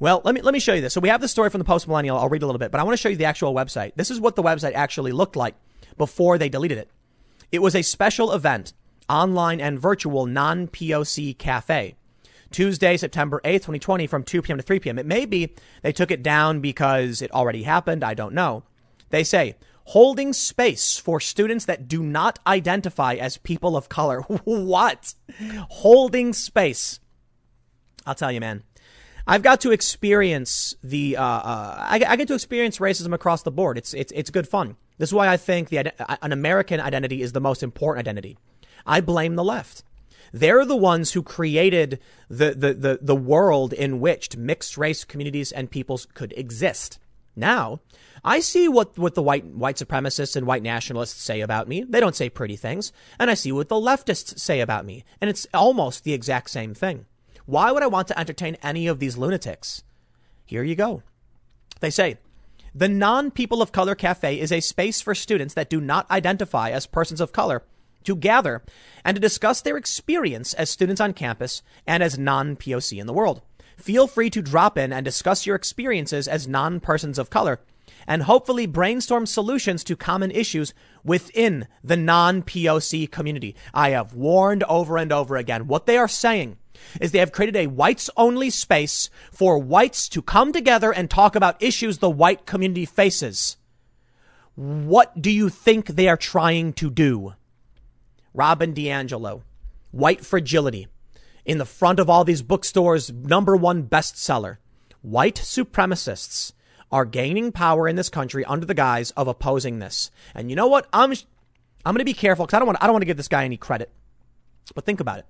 Well, let me, let me show you this. So we have the story from the post millennial. I'll read a little bit, but I want to show you the actual website. This is what the website actually looked like before they deleted it. It was a special event online and virtual non POC cafe. Tuesday, September 8th, 2020, from 2 p.m. to 3 p.m. It may be they took it down because it already happened. I don't know. They say, holding space for students that do not identify as people of color. what? Holding space. I'll tell you, man. I've got to experience the, uh, uh, I, I, get to experience racism across the board. It's, it's, it's good fun. This is why I think the, an American identity is the most important identity. I blame the left. They're the ones who created the, the, the, the world in which mixed race communities and peoples could exist. Now, I see what, what the white, white supremacists and white nationalists say about me. They don't say pretty things. And I see what the leftists say about me. And it's almost the exact same thing. Why would I want to entertain any of these lunatics? Here you go. They say, the non people of color cafe is a space for students that do not identify as persons of color to gather and to discuss their experience as students on campus and as non POC in the world. Feel free to drop in and discuss your experiences as non persons of color and hopefully brainstorm solutions to common issues within the non POC community. I have warned over and over again what they are saying is they have created a whites only space for whites to come together and talk about issues the white community faces. What do you think they are trying to do? Robin DiAngelo, White Fragility, in the front of all these bookstores, number one bestseller. White supremacists are gaining power in this country under the guise of opposing this. And you know what? I'm I'm going to be careful because I don't want I don't want to give this guy any credit. But think about it.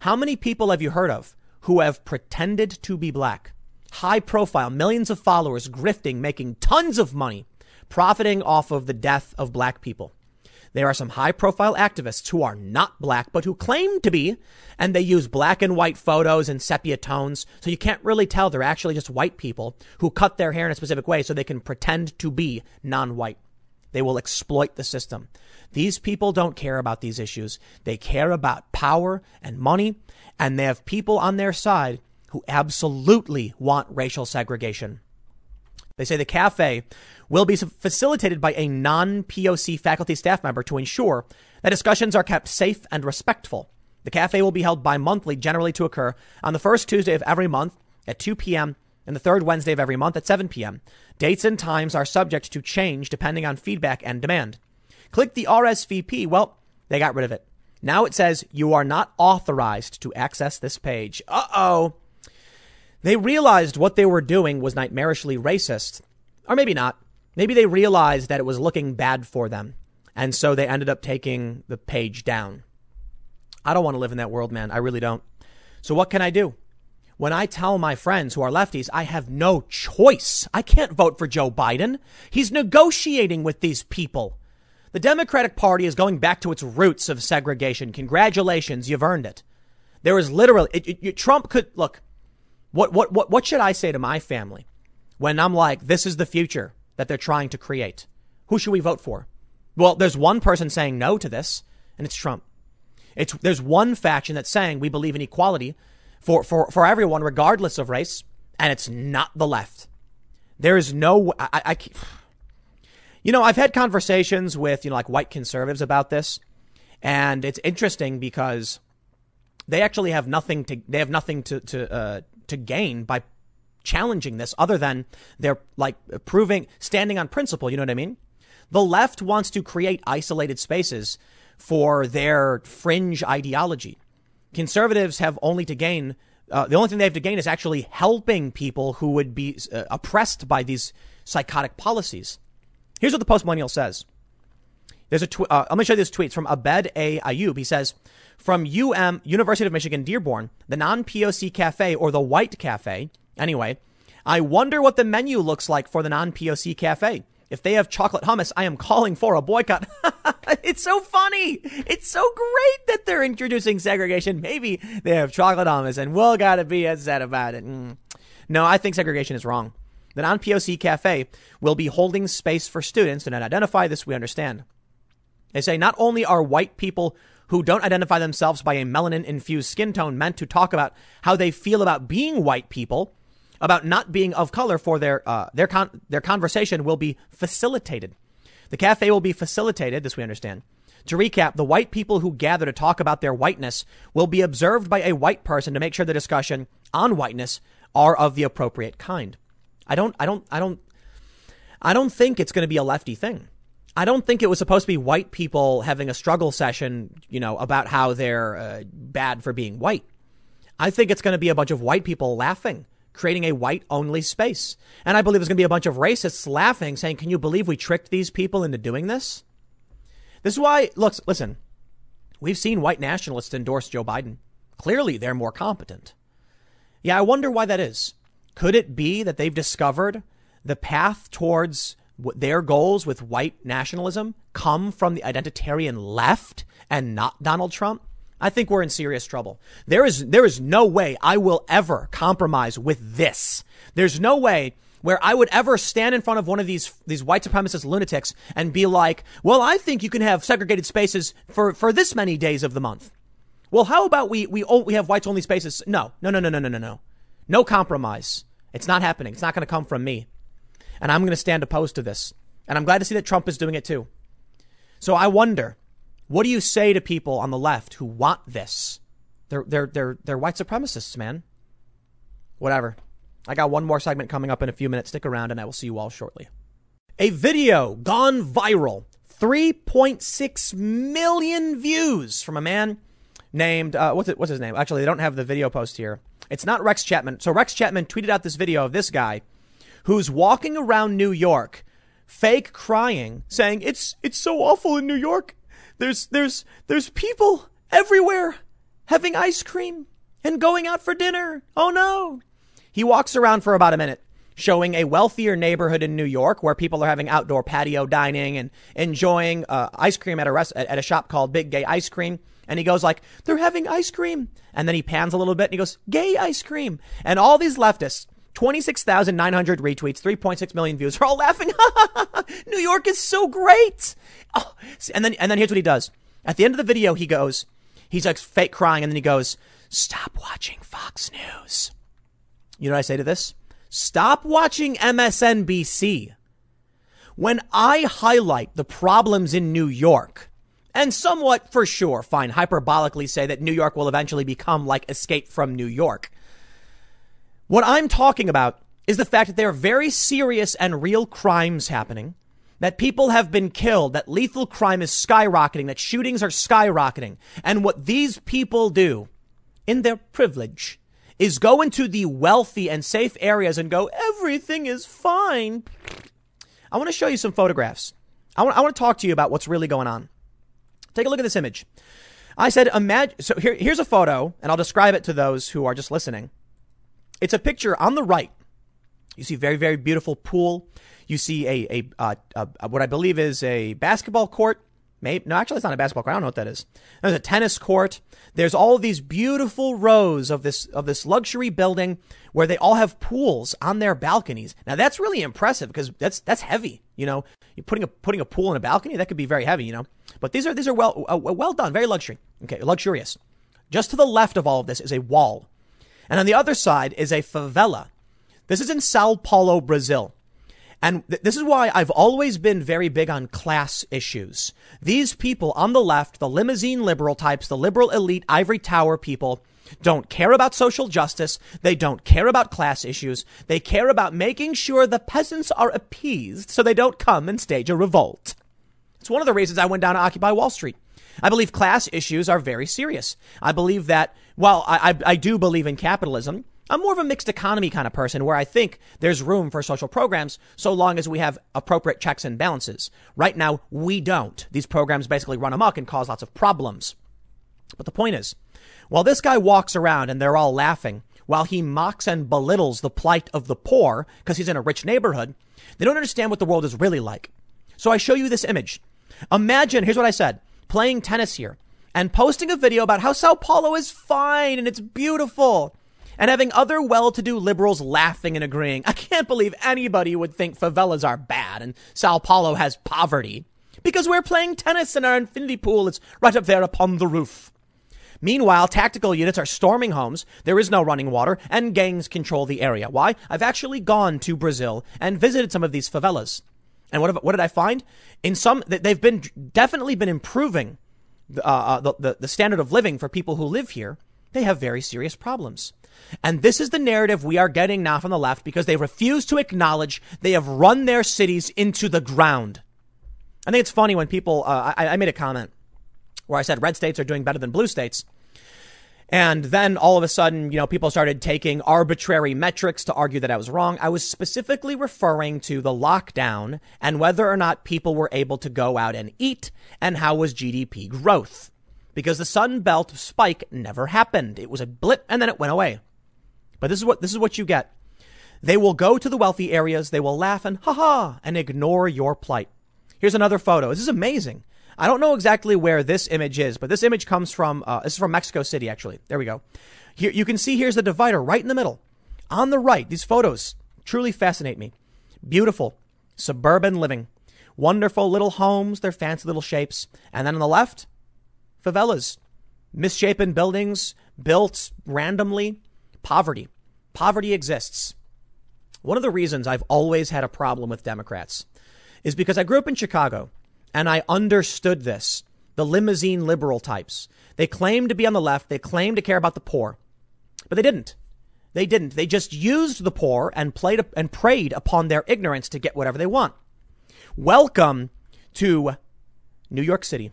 How many people have you heard of who have pretended to be black? High profile, millions of followers, grifting, making tons of money, profiting off of the death of black people. There are some high profile activists who are not black, but who claim to be, and they use black and white photos and sepia tones. So you can't really tell they're actually just white people who cut their hair in a specific way so they can pretend to be non white. They will exploit the system. These people don't care about these issues. They care about power and money, and they have people on their side who absolutely want racial segregation. They say the cafe will be facilitated by a non POC faculty staff member to ensure that discussions are kept safe and respectful. The cafe will be held bi monthly, generally to occur on the first Tuesday of every month at 2 p.m. and the third Wednesday of every month at 7 p.m. Dates and times are subject to change depending on feedback and demand. Click the RSVP. Well, they got rid of it. Now it says you are not authorized to access this page. Uh oh. They realized what they were doing was nightmarishly racist. Or maybe not. Maybe they realized that it was looking bad for them. And so they ended up taking the page down. I don't want to live in that world, man. I really don't. So what can I do? When I tell my friends who are lefties, I have no choice. I can't vote for Joe Biden. He's negotiating with these people. The Democratic Party is going back to its roots of segregation. Congratulations, you've earned it. There is literally it, it, Trump could look. What what what what should I say to my family when I'm like, this is the future that they're trying to create? Who should we vote for? Well, there's one person saying no to this, and it's Trump. It's there's one faction that's saying we believe in equality for for for everyone, regardless of race, and it's not the left. There is no I, I you know, I've had conversations with, you know, like white conservatives about this. And it's interesting because they actually have nothing to, they have nothing to, to, uh, to gain by challenging this other than they're like proving, standing on principle. You know what I mean? The left wants to create isolated spaces for their fringe ideology. Conservatives have only to gain, uh, the only thing they have to gain is actually helping people who would be uh, oppressed by these psychotic policies. Here's what the post millennial says. There's a uh, show you this tweet it's from Abed A. Ayoub. He says, from UM, University of Michigan Dearborn, the non POC cafe or the white cafe. Anyway, I wonder what the menu looks like for the non POC cafe. If they have chocolate hummus, I am calling for a boycott. it's so funny. It's so great that they're introducing segregation. Maybe they have chocolate hummus and we'll gotta be upset about it. Mm. No, I think segregation is wrong. The non POC cafe will be holding space for students to not identify this, we understand. They say not only are white people who don't identify themselves by a melanin infused skin tone meant to talk about how they feel about being white people, about not being of color for their, uh, their, con- their conversation will be facilitated. The cafe will be facilitated, this we understand. To recap, the white people who gather to talk about their whiteness will be observed by a white person to make sure the discussion on whiteness are of the appropriate kind. I don't, I don't, I don't, I don't think it's going to be a lefty thing. I don't think it was supposed to be white people having a struggle session, you know, about how they're uh, bad for being white. I think it's going to be a bunch of white people laughing, creating a white only space. And I believe there's going to be a bunch of racists laughing, saying, Can you believe we tricked these people into doing this? This is why, look, listen, we've seen white nationalists endorse Joe Biden. Clearly, they're more competent. Yeah, I wonder why that is. Could it be that they've discovered the path towards their goals with white nationalism come from the identitarian left and not Donald Trump? I think we're in serious trouble. There is, there is no way I will ever compromise with this. There's no way where I would ever stand in front of one of these, these white supremacist lunatics and be like, well, I think you can have segregated spaces for, for this many days of the month. Well, how about we, we, we have whites only spaces? No, no, no, no, no, no, no, no. No compromise. It's not happening. It's not going to come from me. And I'm going to stand opposed to this. And I'm glad to see that Trump is doing it too. So I wonder, what do you say to people on the left who want this? They're, they're, they're, they're white supremacists, man. Whatever. I got one more segment coming up in a few minutes. Stick around and I will see you all shortly. A video gone viral 3.6 million views from a man named uh, what's it, what's his name? Actually, they don't have the video post here. It's not Rex Chapman. So Rex Chapman tweeted out this video of this guy who's walking around New York, fake crying, saying it's it's so awful in New York. There's there's there's people everywhere having ice cream and going out for dinner. Oh no. He walks around for about a minute showing a wealthier neighborhood in New York where people are having outdoor patio dining and enjoying uh, ice cream at a rest- at a shop called Big Gay Ice Cream. And he goes like, they're having ice cream. And then he pans a little bit and he goes, gay ice cream. And all these leftists, 26,900 retweets, 3.6 million views, We're all laughing. New York is so great. Oh. And then, and then here's what he does. At the end of the video, he goes, he's like fake crying. And then he goes, stop watching Fox News. You know what I say to this? Stop watching MSNBC. When I highlight the problems in New York, and somewhat for sure, fine, hyperbolically say that New York will eventually become like Escape from New York. What I'm talking about is the fact that there are very serious and real crimes happening, that people have been killed, that lethal crime is skyrocketing, that shootings are skyrocketing. And what these people do in their privilege is go into the wealthy and safe areas and go, everything is fine. I want to show you some photographs. I want, I want to talk to you about what's really going on. Take a look at this image. I said, imagine, so here, here's a photo, and I'll describe it to those who are just listening. It's a picture on the right. You see a very, very beautiful pool. You see a, a, uh, a what I believe is a basketball court. Maybe, no, actually, it's not a basketball court. I don't know what that is. There's a tennis court. There's all these beautiful rows of this of this luxury building where they all have pools on their balconies. Now that's really impressive because that's that's heavy. You know, you're putting a putting a pool in a balcony that could be very heavy. You know, but these are these are well uh, well done, very luxury. Okay, luxurious. Just to the left of all of this is a wall, and on the other side is a favela. This is in Sao Paulo, Brazil. And th- this is why I've always been very big on class issues. These people on the left, the limousine liberal types, the liberal elite ivory tower people, don't care about social justice. They don't care about class issues. They care about making sure the peasants are appeased so they don't come and stage a revolt. It's one of the reasons I went down to Occupy Wall Street. I believe class issues are very serious. I believe that, while I, I, I do believe in capitalism, I'm more of a mixed economy kind of person where I think there's room for social programs so long as we have appropriate checks and balances. Right now, we don't. These programs basically run amok and cause lots of problems. But the point is, while this guy walks around and they're all laughing, while he mocks and belittles the plight of the poor because he's in a rich neighborhood, they don't understand what the world is really like. So I show you this image. Imagine, here's what I said, playing tennis here and posting a video about how Sao Paulo is fine and it's beautiful and having other well-to-do liberals laughing and agreeing. I can't believe anybody would think favelas are bad and Sao Paulo has poverty. Because we're playing tennis in our infinity pool. It's right up there upon the roof. Meanwhile, tactical units are storming homes. There is no running water and gangs control the area. Why? I've actually gone to Brazil and visited some of these favelas. And what, what did I find? In some, they've been definitely been improving uh, uh, the, the, the standard of living for people who live here. They have very serious problems. And this is the narrative we are getting now from the left because they refuse to acknowledge they have run their cities into the ground. I think it's funny when people, uh, I, I made a comment where I said red states are doing better than blue states. And then all of a sudden, you know, people started taking arbitrary metrics to argue that I was wrong. I was specifically referring to the lockdown and whether or not people were able to go out and eat and how was GDP growth. Because the Sun Belt spike never happened. It was a blip and then it went away. But this is what this is what you get. They will go to the wealthy areas, they will laugh and ha ha and ignore your plight. Here's another photo. This is amazing. I don't know exactly where this image is, but this image comes from uh, this is from Mexico City actually. There we go. Here you can see here's the divider right in the middle. On the right, these photos truly fascinate me. Beautiful suburban living. Wonderful little homes, their fancy little shapes. And then on the left, favelas. Misshapen buildings built randomly Poverty. Poverty exists. One of the reasons I've always had a problem with Democrats is because I grew up in Chicago and I understood this. The limousine liberal types. They claim to be on the left. They claim to care about the poor, but they didn't. They didn't. They just used the poor and played and preyed upon their ignorance to get whatever they want. Welcome to New York City.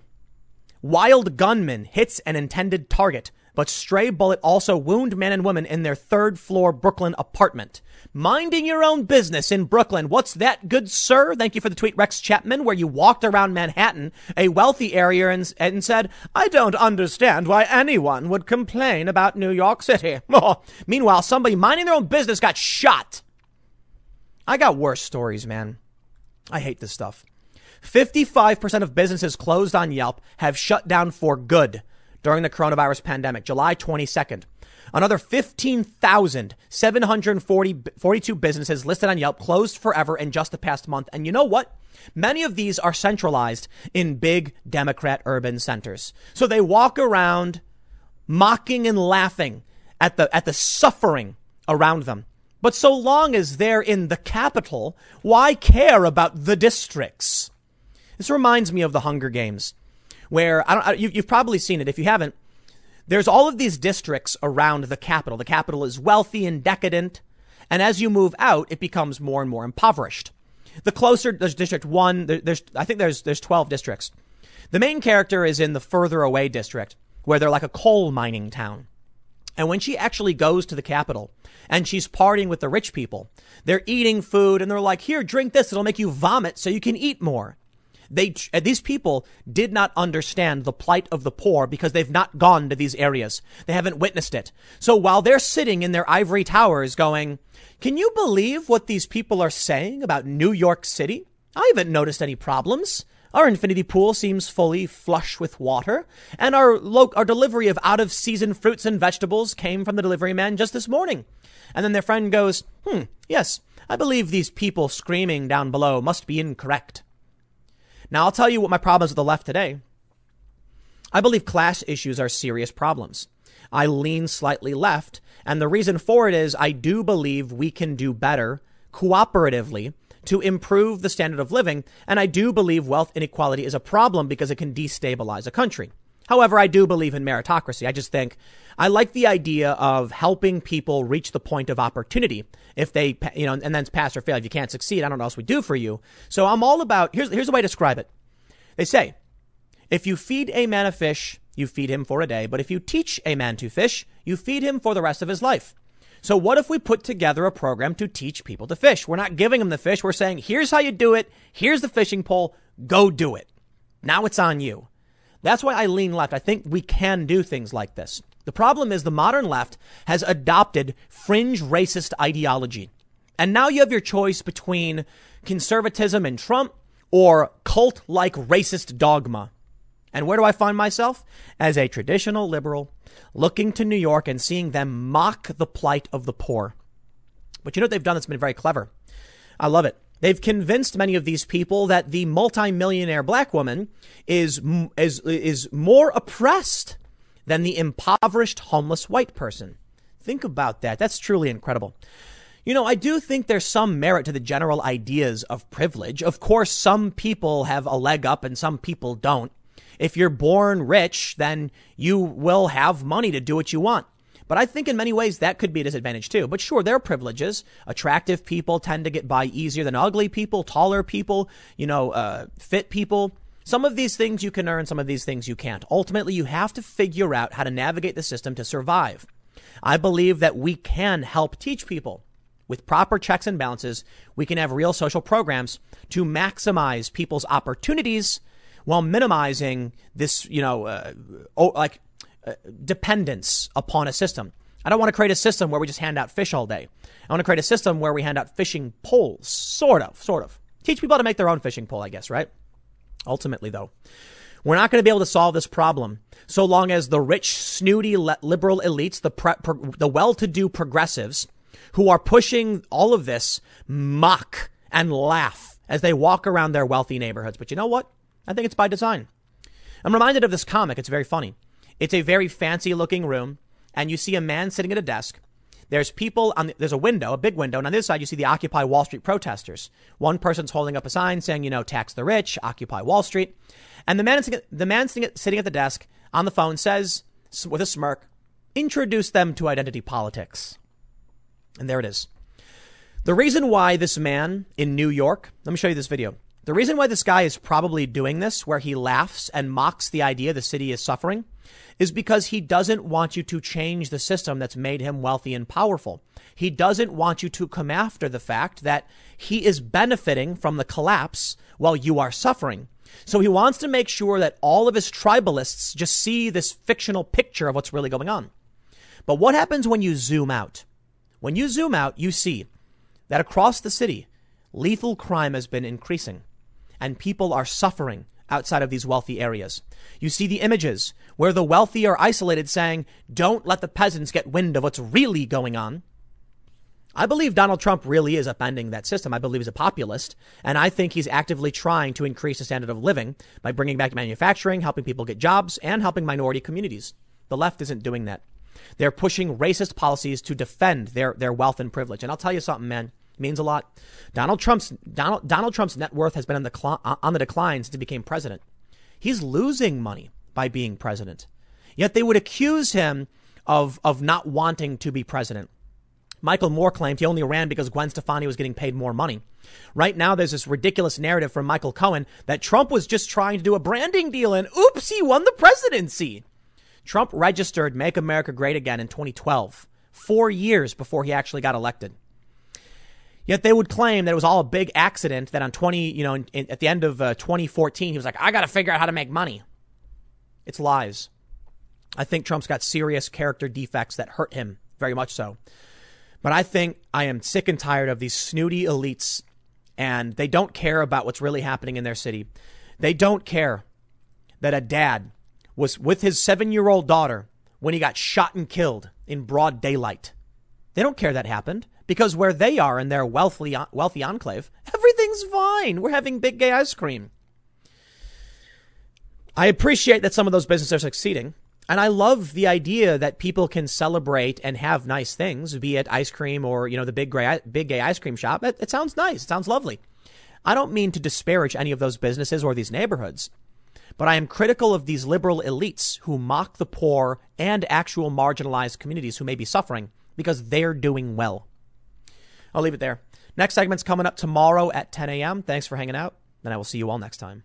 Wild gunman hits an intended target, but stray bullet also wound men and women in their third floor Brooklyn apartment. Minding your own business in Brooklyn. What's that, good sir? Thank you for the tweet, Rex Chapman, where you walked around Manhattan, a wealthy area, and, and said, I don't understand why anyone would complain about New York City. Meanwhile, somebody minding their own business got shot. I got worse stories, man. I hate this stuff. 55% of businesses closed on Yelp have shut down for good during the coronavirus pandemic, July 22nd. Another 15,742 businesses listed on Yelp closed forever in just the past month. And you know what? Many of these are centralized in big Democrat urban centers. So they walk around mocking and laughing at the, at the suffering around them. But so long as they're in the capital, why care about the districts? This reminds me of the Hunger Games, where I don't. You, you've probably seen it. If you haven't, there's all of these districts around the capital. The capital is wealthy and decadent, and as you move out, it becomes more and more impoverished. The closer there's District One, there's I think there's there's 12 districts. The main character is in the further away district, where they're like a coal mining town. And when she actually goes to the capital and she's partying with the rich people, they're eating food and they're like, here, drink this. It'll make you vomit so you can eat more. They, uh, these people did not understand the plight of the poor because they've not gone to these areas. They haven't witnessed it. So while they're sitting in their ivory towers going, can you believe what these people are saying about New York City? I haven't noticed any problems. Our infinity pool seems fully flush with water, and our lo- our delivery of out of season fruits and vegetables came from the delivery man just this morning. And then their friend goes, "Hmm, yes, I believe these people screaming down below must be incorrect." Now, I'll tell you what my problems with the left today. I believe class issues are serious problems. I lean slightly left, and the reason for it is I do believe we can do better cooperatively to improve the standard of living, and I do believe wealth inequality is a problem because it can destabilize a country. However, I do believe in meritocracy. I just think I like the idea of helping people reach the point of opportunity. If they, you know, and then it's pass or fail. If you can't succeed, I don't know what else we do for you. So I'm all about, here's, here's the way to describe it. They say, if you feed a man a fish, you feed him for a day. But if you teach a man to fish, you feed him for the rest of his life. So what if we put together a program to teach people to fish? We're not giving them the fish. We're saying, here's how you do it. Here's the fishing pole. Go do it. Now it's on you. That's why I lean left. I think we can do things like this. The problem is the modern left has adopted fringe racist ideology. And now you have your choice between conservatism and Trump or cult like racist dogma. And where do I find myself? As a traditional liberal, looking to New York and seeing them mock the plight of the poor. But you know what they've done that's been very clever? I love it. They've convinced many of these people that the multimillionaire black woman is, is, is more oppressed than the impoverished homeless white person. Think about that. That's truly incredible. You know, I do think there's some merit to the general ideas of privilege. Of course, some people have a leg up and some people don't. If you're born rich, then you will have money to do what you want. But I think in many ways that could be a disadvantage too. But sure, there are privileges. Attractive people tend to get by easier than ugly people, taller people, you know, uh, fit people. Some of these things you can earn, some of these things you can't. Ultimately, you have to figure out how to navigate the system to survive. I believe that we can help teach people with proper checks and balances. We can have real social programs to maximize people's opportunities while minimizing this, you know, uh, oh, like uh, dependence upon a system. I don't want to create a system where we just hand out fish all day. I want to create a system where we hand out fishing poles, sort of, sort of. Teach people how to make their own fishing pole, I guess, right? Ultimately, though, we're not going to be able to solve this problem so long as the rich, snooty liberal elites, the, pre- pro- the well-to-do progressives who are pushing all of this mock and laugh as they walk around their wealthy neighborhoods. But you know what? I think it's by design. I'm reminded of this comic. It's very funny. It's a very fancy looking room, and you see a man sitting at a desk. There's people on the, there's a window, a big window, and on this side you see the Occupy Wall Street protesters. One person's holding up a sign saying, you know, tax the rich, Occupy Wall Street, and the man the man sitting at the desk on the phone says with a smirk, introduce them to identity politics. And there it is. The reason why this man in New York, let me show you this video. The reason why this guy is probably doing this, where he laughs and mocks the idea the city is suffering, is because he doesn't want you to change the system that's made him wealthy and powerful. He doesn't want you to come after the fact that he is benefiting from the collapse while you are suffering. So he wants to make sure that all of his tribalists just see this fictional picture of what's really going on. But what happens when you zoom out? When you zoom out, you see that across the city, lethal crime has been increasing and people are suffering outside of these wealthy areas. You see the images where the wealthy are isolated saying, don't let the peasants get wind of what's really going on. I believe Donald Trump really is upending that system. I believe he's a populist, and I think he's actively trying to increase the standard of living by bringing back manufacturing, helping people get jobs, and helping minority communities. The left isn't doing that. They're pushing racist policies to defend their, their wealth and privilege. And I'll tell you something, man means a lot. Donald Trump's Donald, Donald Trump's net worth has been on the cl- uh, on the decline since he became president. He's losing money by being president. Yet they would accuse him of of not wanting to be president. Michael Moore claimed he only ran because Gwen Stefani was getting paid more money. Right now, there's this ridiculous narrative from Michael Cohen that Trump was just trying to do a branding deal and oops, he won the presidency. Trump registered Make America Great Again in 2012, four years before he actually got elected. Yet they would claim that it was all a big accident. That on 20, you know, in, in, at the end of uh, 2014, he was like, "I got to figure out how to make money." It's lies. I think Trump's got serious character defects that hurt him very much so. But I think I am sick and tired of these snooty elites, and they don't care about what's really happening in their city. They don't care that a dad was with his seven year old daughter when he got shot and killed in broad daylight. They don't care that happened because where they are in their wealthy, wealthy enclave, everything's fine. We're having big gay ice cream. I appreciate that some of those businesses are succeeding. And I love the idea that people can celebrate and have nice things, be it ice cream or, you know, the big gay, big gay ice cream shop. It, it sounds nice. It sounds lovely. I don't mean to disparage any of those businesses or these neighborhoods, but I am critical of these liberal elites who mock the poor and actual marginalized communities who may be suffering because they're doing well. I'll leave it there. Next segment's coming up tomorrow at 10 a.m. Thanks for hanging out, and I will see you all next time.